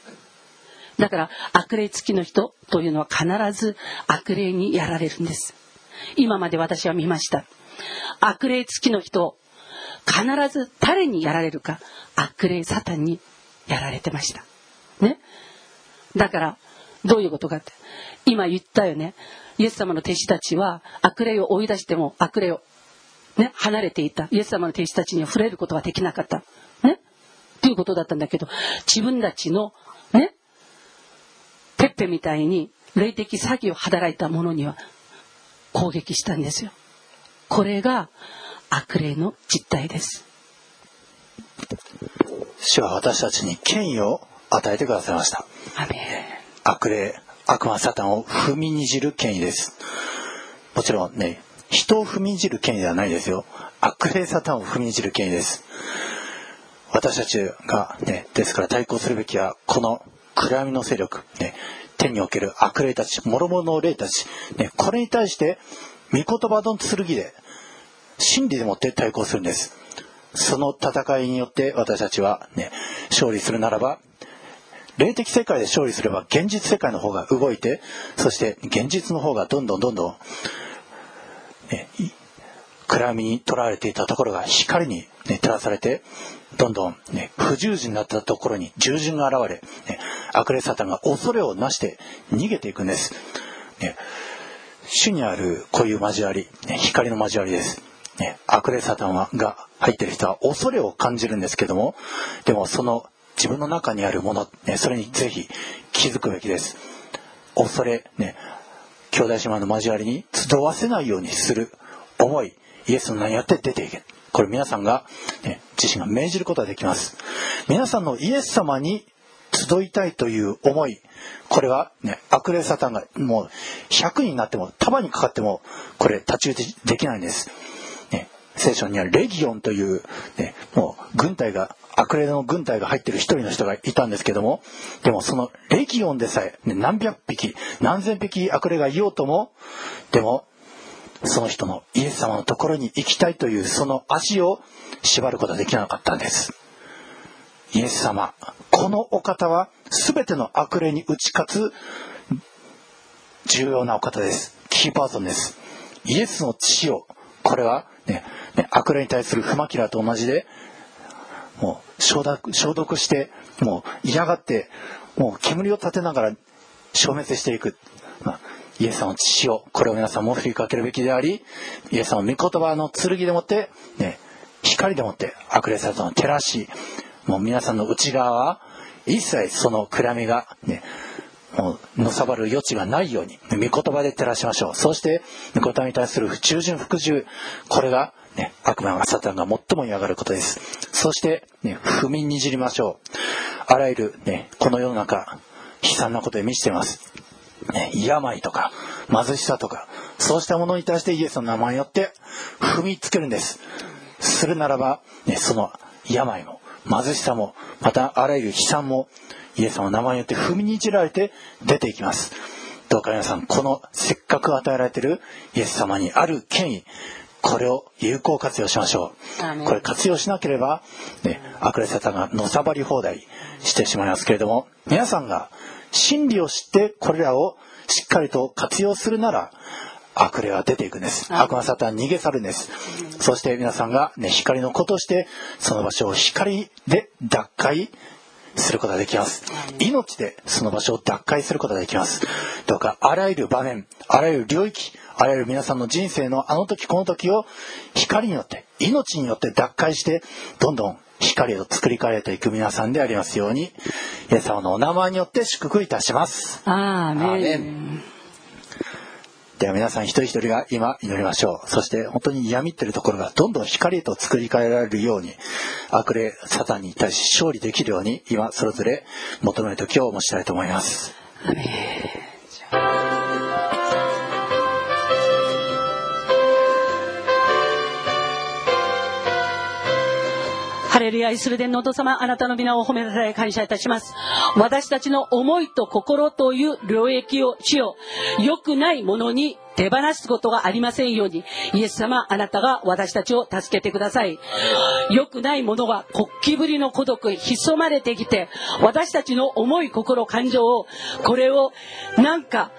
だから悪霊付きの人というのは必ず悪霊にやられるんです。今まで私は見ました。悪霊付きの人、必ず誰にやられるか、悪霊サタンにやられてました。ね。だから、どういうことかって。今言ったよね。イエス様の弟子たちは悪霊を追い出しても悪霊を、ね、離れていた。イエス様の弟子たちには触れることができなかった。ね。ということだったんだけど、自分たちの、ね、ペッペみたいに霊的詐欺を働いた者には攻撃したんですよ。これが悪霊の実態です。主は私たちに権威を与えてくださいました。悪霊、悪魔サタンを踏みにじる権威です。もちろんね、人を踏みにじる権威ではないですよ。悪霊サタンを踏みにじる権威です。私たちがね、ですから対抗するべきは、この暗闇の勢力、ね、天における悪霊たち、諸々の霊たち、ね、これに対して、御言葉の剣で、真理でもって対抗するんです。その戦いによって私たちはね、勝利するならば、霊的世界で勝利すれば現実世界の方が動いて、そして現実の方がどんどんどんどん、ね、暗闇にとらわれていたところが光に、ね、照らされて、どんどん、ね、不十字になったところに従順が現れ、ね、悪霊サタンが恐れをなして逃げていくんです。ね、主にあるこういう交わり、ね、光の交わりです。ね、悪霊サタンはが入ってる人は恐れを感じるんですけども、でもその自分の中にあるもの、ね、それにぜひ気づくべきです。恐れ、ね、兄弟姉妹の交わりに集わせないようにする思い、イエスの名によって出ていけ。これ皆さんが、ね、自身が命じることができます。皆さんのイエス様に集いたいという思い、これはね、悪霊サタンがもう100になっても束にかかってもこれ太刀打ちできないんです。聖書にはレギオンという、ね、もう軍隊が悪霊の軍隊が入ってる一人の人がいたんですけどもでもそのレギオンでさえ、ね、何百匹何千匹悪霊がいようともでもその人のイエス様のところに行きたいというその足を縛ることができなかったんです。イエス様このお方は全ての悪霊に打ち勝つ重要なお方です。キーパーソンです。イエスの血をこれはねね、悪霊に対する不マキラと同じで、もう消毒消毒して、もう嫌がって、もう煙を立てながら消滅していく。まあ、イエス様の血を、これを皆さんも振りかけるべきであり、イエス様の御言葉の剣でもって、ね、光でもって悪霊サタンを照らし、もう皆さんの内側は一切その暗闇がね、もうのさばる余地がないように御言葉で照らしましょうそして御言葉に対する従順服従これが、ね、悪魔がサタンが最も嫌がることですそして、ね、踏みにじりましょうあらゆる、ね、この世の中悲惨なことで満ちています、ね、病とか貧しさとかそうしたものに対してイエスの名前によって踏みつけるんですするならば、ね、その病も貧しさもまたあらゆる悲惨もイエス様の名前によって踏みにじられて出ていきます。どうか皆さん、このせっかく与えられているイエス様にある権威、これを有効活用しましょう。これ活用しなければ、ね、悪霊サタンがのさばり放題してしまいますけれども、皆さんが真理を知ってこれらをしっかりと活用するなら、悪霊は出ていくんです悪魔サタン逃げ去るんですそして皆さんが、ね、光の子としてその場所を光で奪回することができます。命でその場所を奪回することができます。どうかあらゆる場面あらゆる領域あらゆる皆さんの人生のあの時この時を光によって命によって奪回してどんどん光を作り変えていく皆さんでありますようにイエス様のお名前によって祝福いたします。アーメン。アーメンでは皆さん一人一人が今祈りましょう。そして本当に闇っているところがどんどん光へと作り変えられるように、悪霊、サタンに対し勝利できるように、今それぞれ求める時を持ちたいと思います。ハレルヤイスルデンのお父様、あなたの皆を褒めたたえ感謝いたします。私たちの思いと心という領域を主よ、良くないものに手放すことがありませんように、イエス様、あなたが私たちを助けてください。良くないものが国旗ぶりの孤独、潜まれてきて、私たちの思い、心、感情を、これをなんか、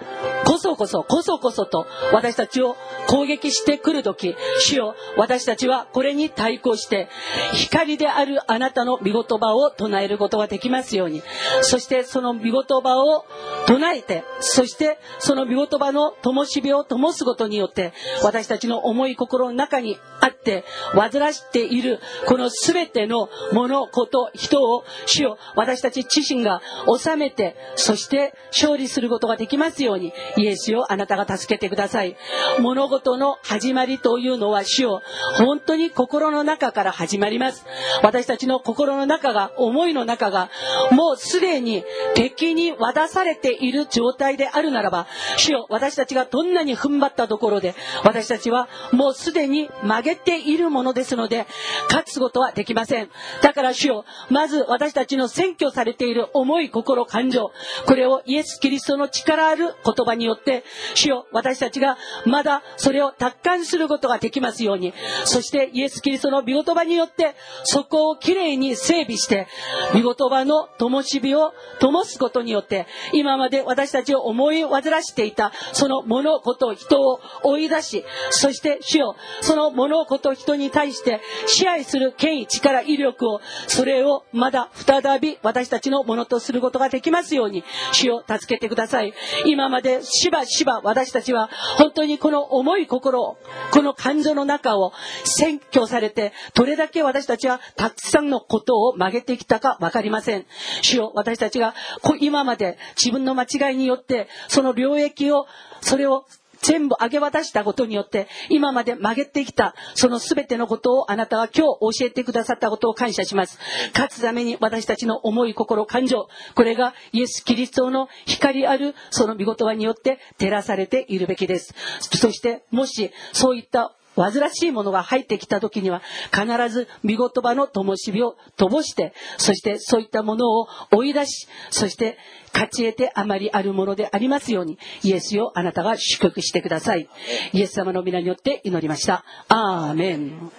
こそこそ、こそこそと私たちを攻撃してくるとき、主よ、私たちはこれに対抗して、光であるあなたの御言葉を唱えることができますように、そしてその御言葉を唱えて、そしてその御言葉の灯火を灯すことによって、私たちの思い心の中にあって、煩わしている、この全ての物、こと、人を、主よ、私たち自身が治めて、そして勝利することができますように、イエスよ、あなたが助けてください。物事の始まりというのは、主よ、本当に心の中から始まります。私たちの心の中が、思いの中が、もうすでに敵に渡されている状態であるならば、主よ、私たちがどんなに踏ん張ったところで、私たちはもうすでに曲げているものですので、勝つことはできません。だから主よ、まず私たちの占拠されている思い、心、感情、これをイエス・キリストの力ある言葉によって、主よ、私たちがまだそれを達観することができますように、そしてイエス・キリストの御言葉によって、そこをきれいに整備して、御言葉の灯火を灯すことによって、今まで私たちを思い煩わしていた、その物事、と人を追い出し、そして主よ、その物事、人に対して支配する権威、力、威力を、それをまだ再び私たちのものとすることができますように、主を助けてください。今までしばしば私たちは本当にこの思い心を、この感情の中を占拠されて、どれだけ私たちはたくさんのことを曲げてきたかわかりません。主よ、私たちが今まで自分の間違いによって、その領域を、それを全部あげ渡したことによって、今まで曲げてきた、その全てのことをあなたは今日教えてくださったことを感謝します。勝つために私たちの思い、心、感情、これがイエス・キリストの光あるその見言葉によって照らされているべきです。そして、もしそういった煩わしいものが入ってきた時には必ず見言葉の灯火を灯してそしてそういったものを追い出しそして勝ち得てあまりあるものでありますようにイエスよあなたが祝福してください。イエス様の皆によって祈りました。アーメン。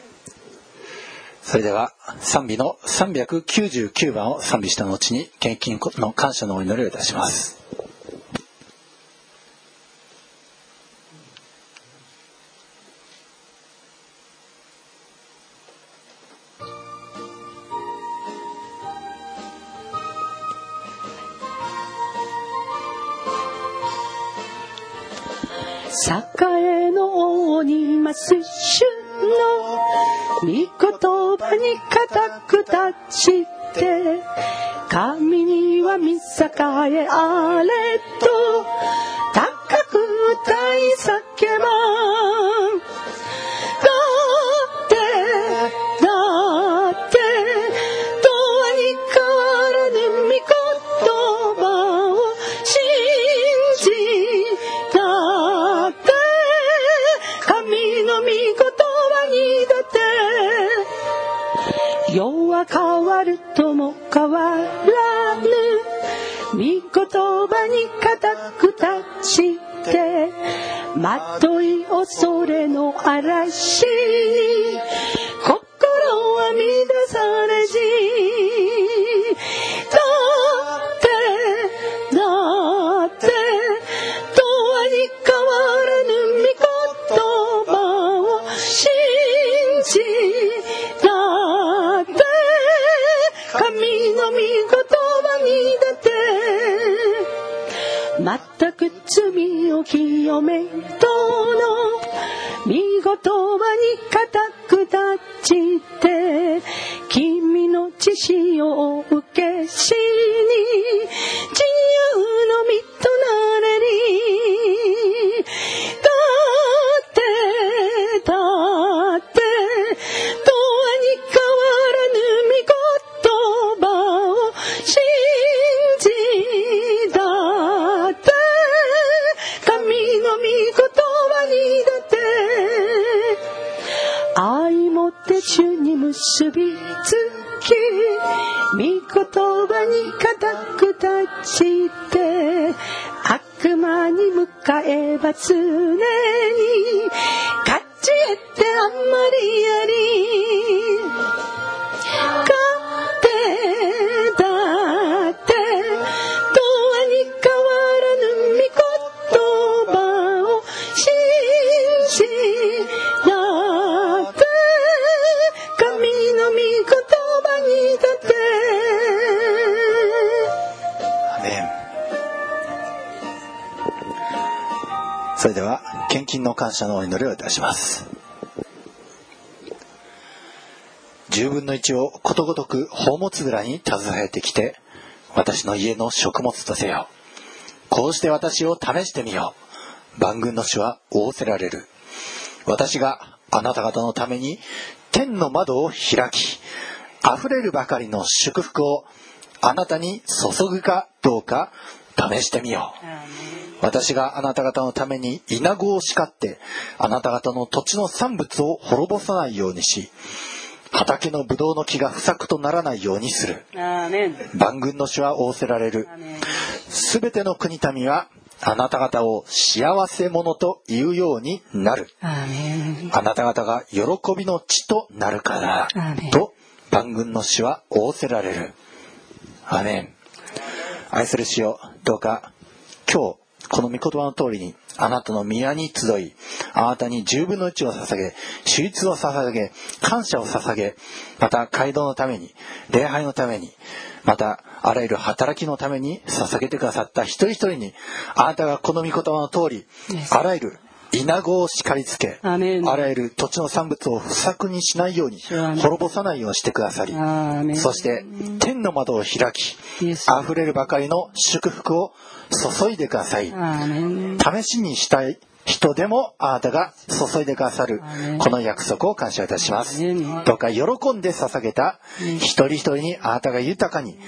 それでは賛美の399番を賛美した後に献金の感謝のお祈りをいたします。栄の王にます主の御言葉に固く立ちて神には見栄えあれと高く歌いまとい恐れの嵐。それでは献金の感謝のお祈りをいたします。10分の1をことごとく宝物蔵に携えてきて私の家の食物とせよ。こうして私を試してみよう。万軍の主は仰せられる。私があなた方のために天の窓を開き溢れるばかりの祝福をあなたに注ぐかどうか試してみよう。私があなた方のために稲子を叱ってあなた方の土地の産物を滅ぼさないようにし畑のブドウの木が不作とならないようにする。万軍の主は仰せられる。すべての国民はあなた方を幸せ者と言うようになる。あなた方が喜びの地となるからと万軍の主は仰せられる。アーメン愛する主よどうか今日この御言葉の通りにあなたの宮に集いあなたに十分の一を捧げ手術を捧げ感謝を捧げまた街道のために礼拝のためにまたあらゆる働きのために捧げてくださった一人一人にあなたがこの御言葉の通り.あらゆる稲子を叱りつけあらゆる土地の産物を不作にしないように滅ぼさないようにしてくださりそして天の窓を開き Yes. 溢れるばかりの祝福を注いでください。試しにしたい人でもあなたが注いでくださるこの約束を感謝いたします。どうか喜んで捧げた一人一人にあなたが豊かに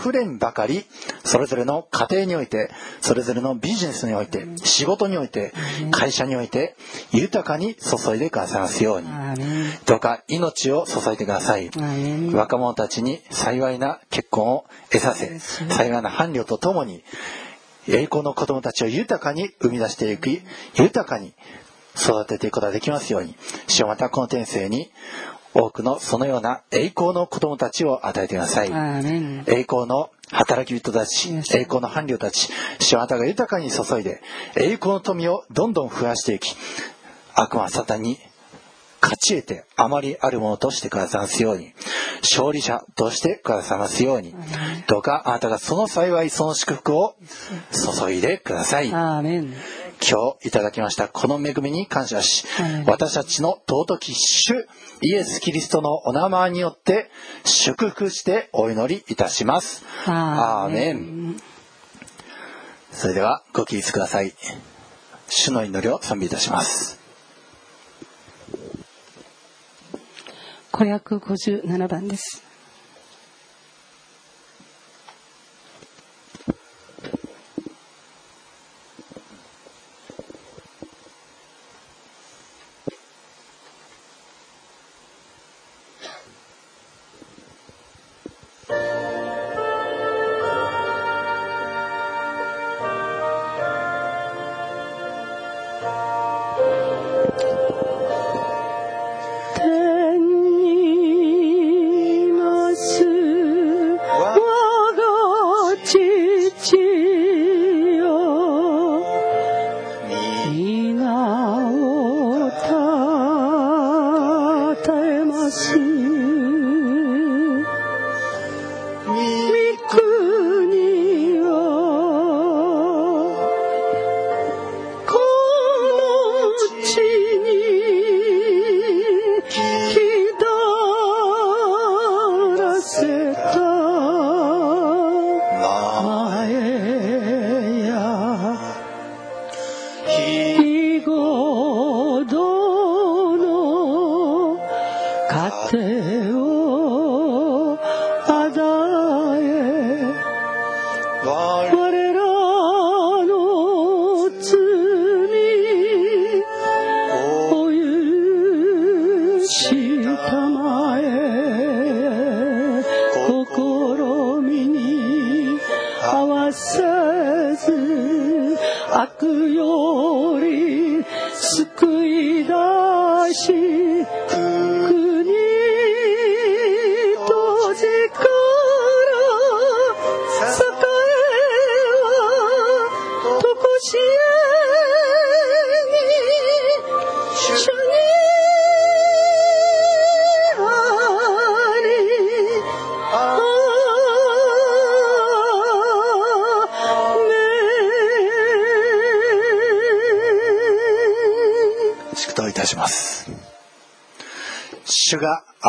溢れんばかりそれぞれの家庭においてそれぞれのビジネスにおいて仕事において会社において豊かに注いでくださいますように。どうか命を注いでください。若者たちに幸いな結婚を得させ幸いな伴侶とともに栄光の子供たちを豊かに生み出していき豊かに育てていくことができますように。主よまたこの天性に多くのそのような栄光の子供たちを与えてください。栄光の働き人たち.栄光の伴侶たち主よあなたが豊かに注いで栄光の富をどんどん増やしていき悪魔サタンに勝ち得てあまりあるものとしてくださいますように勝利者としてくださいますようにどうかあなたがその幸いその祝福を注いでください。今日いただきましたこの恵みに感謝しはい。私たちの尊き主イエス・キリストのお名前によって祝福してお祈りいたします。アーメン。それではご起立ください。主の祈りを賛美いたします557番です。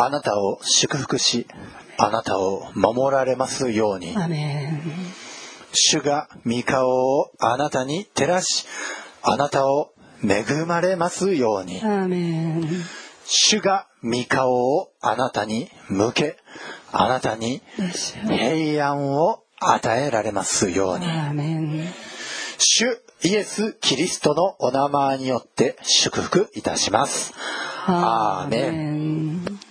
あなたを祝福しあなたを守られますように。主が御顔をあなたに照らしあなたを恵まれますように。主が御顔をあなたに向けあなたに平安を与えられますように。主イエス・キリストのお名前によって祝福いたします。アーメン。ン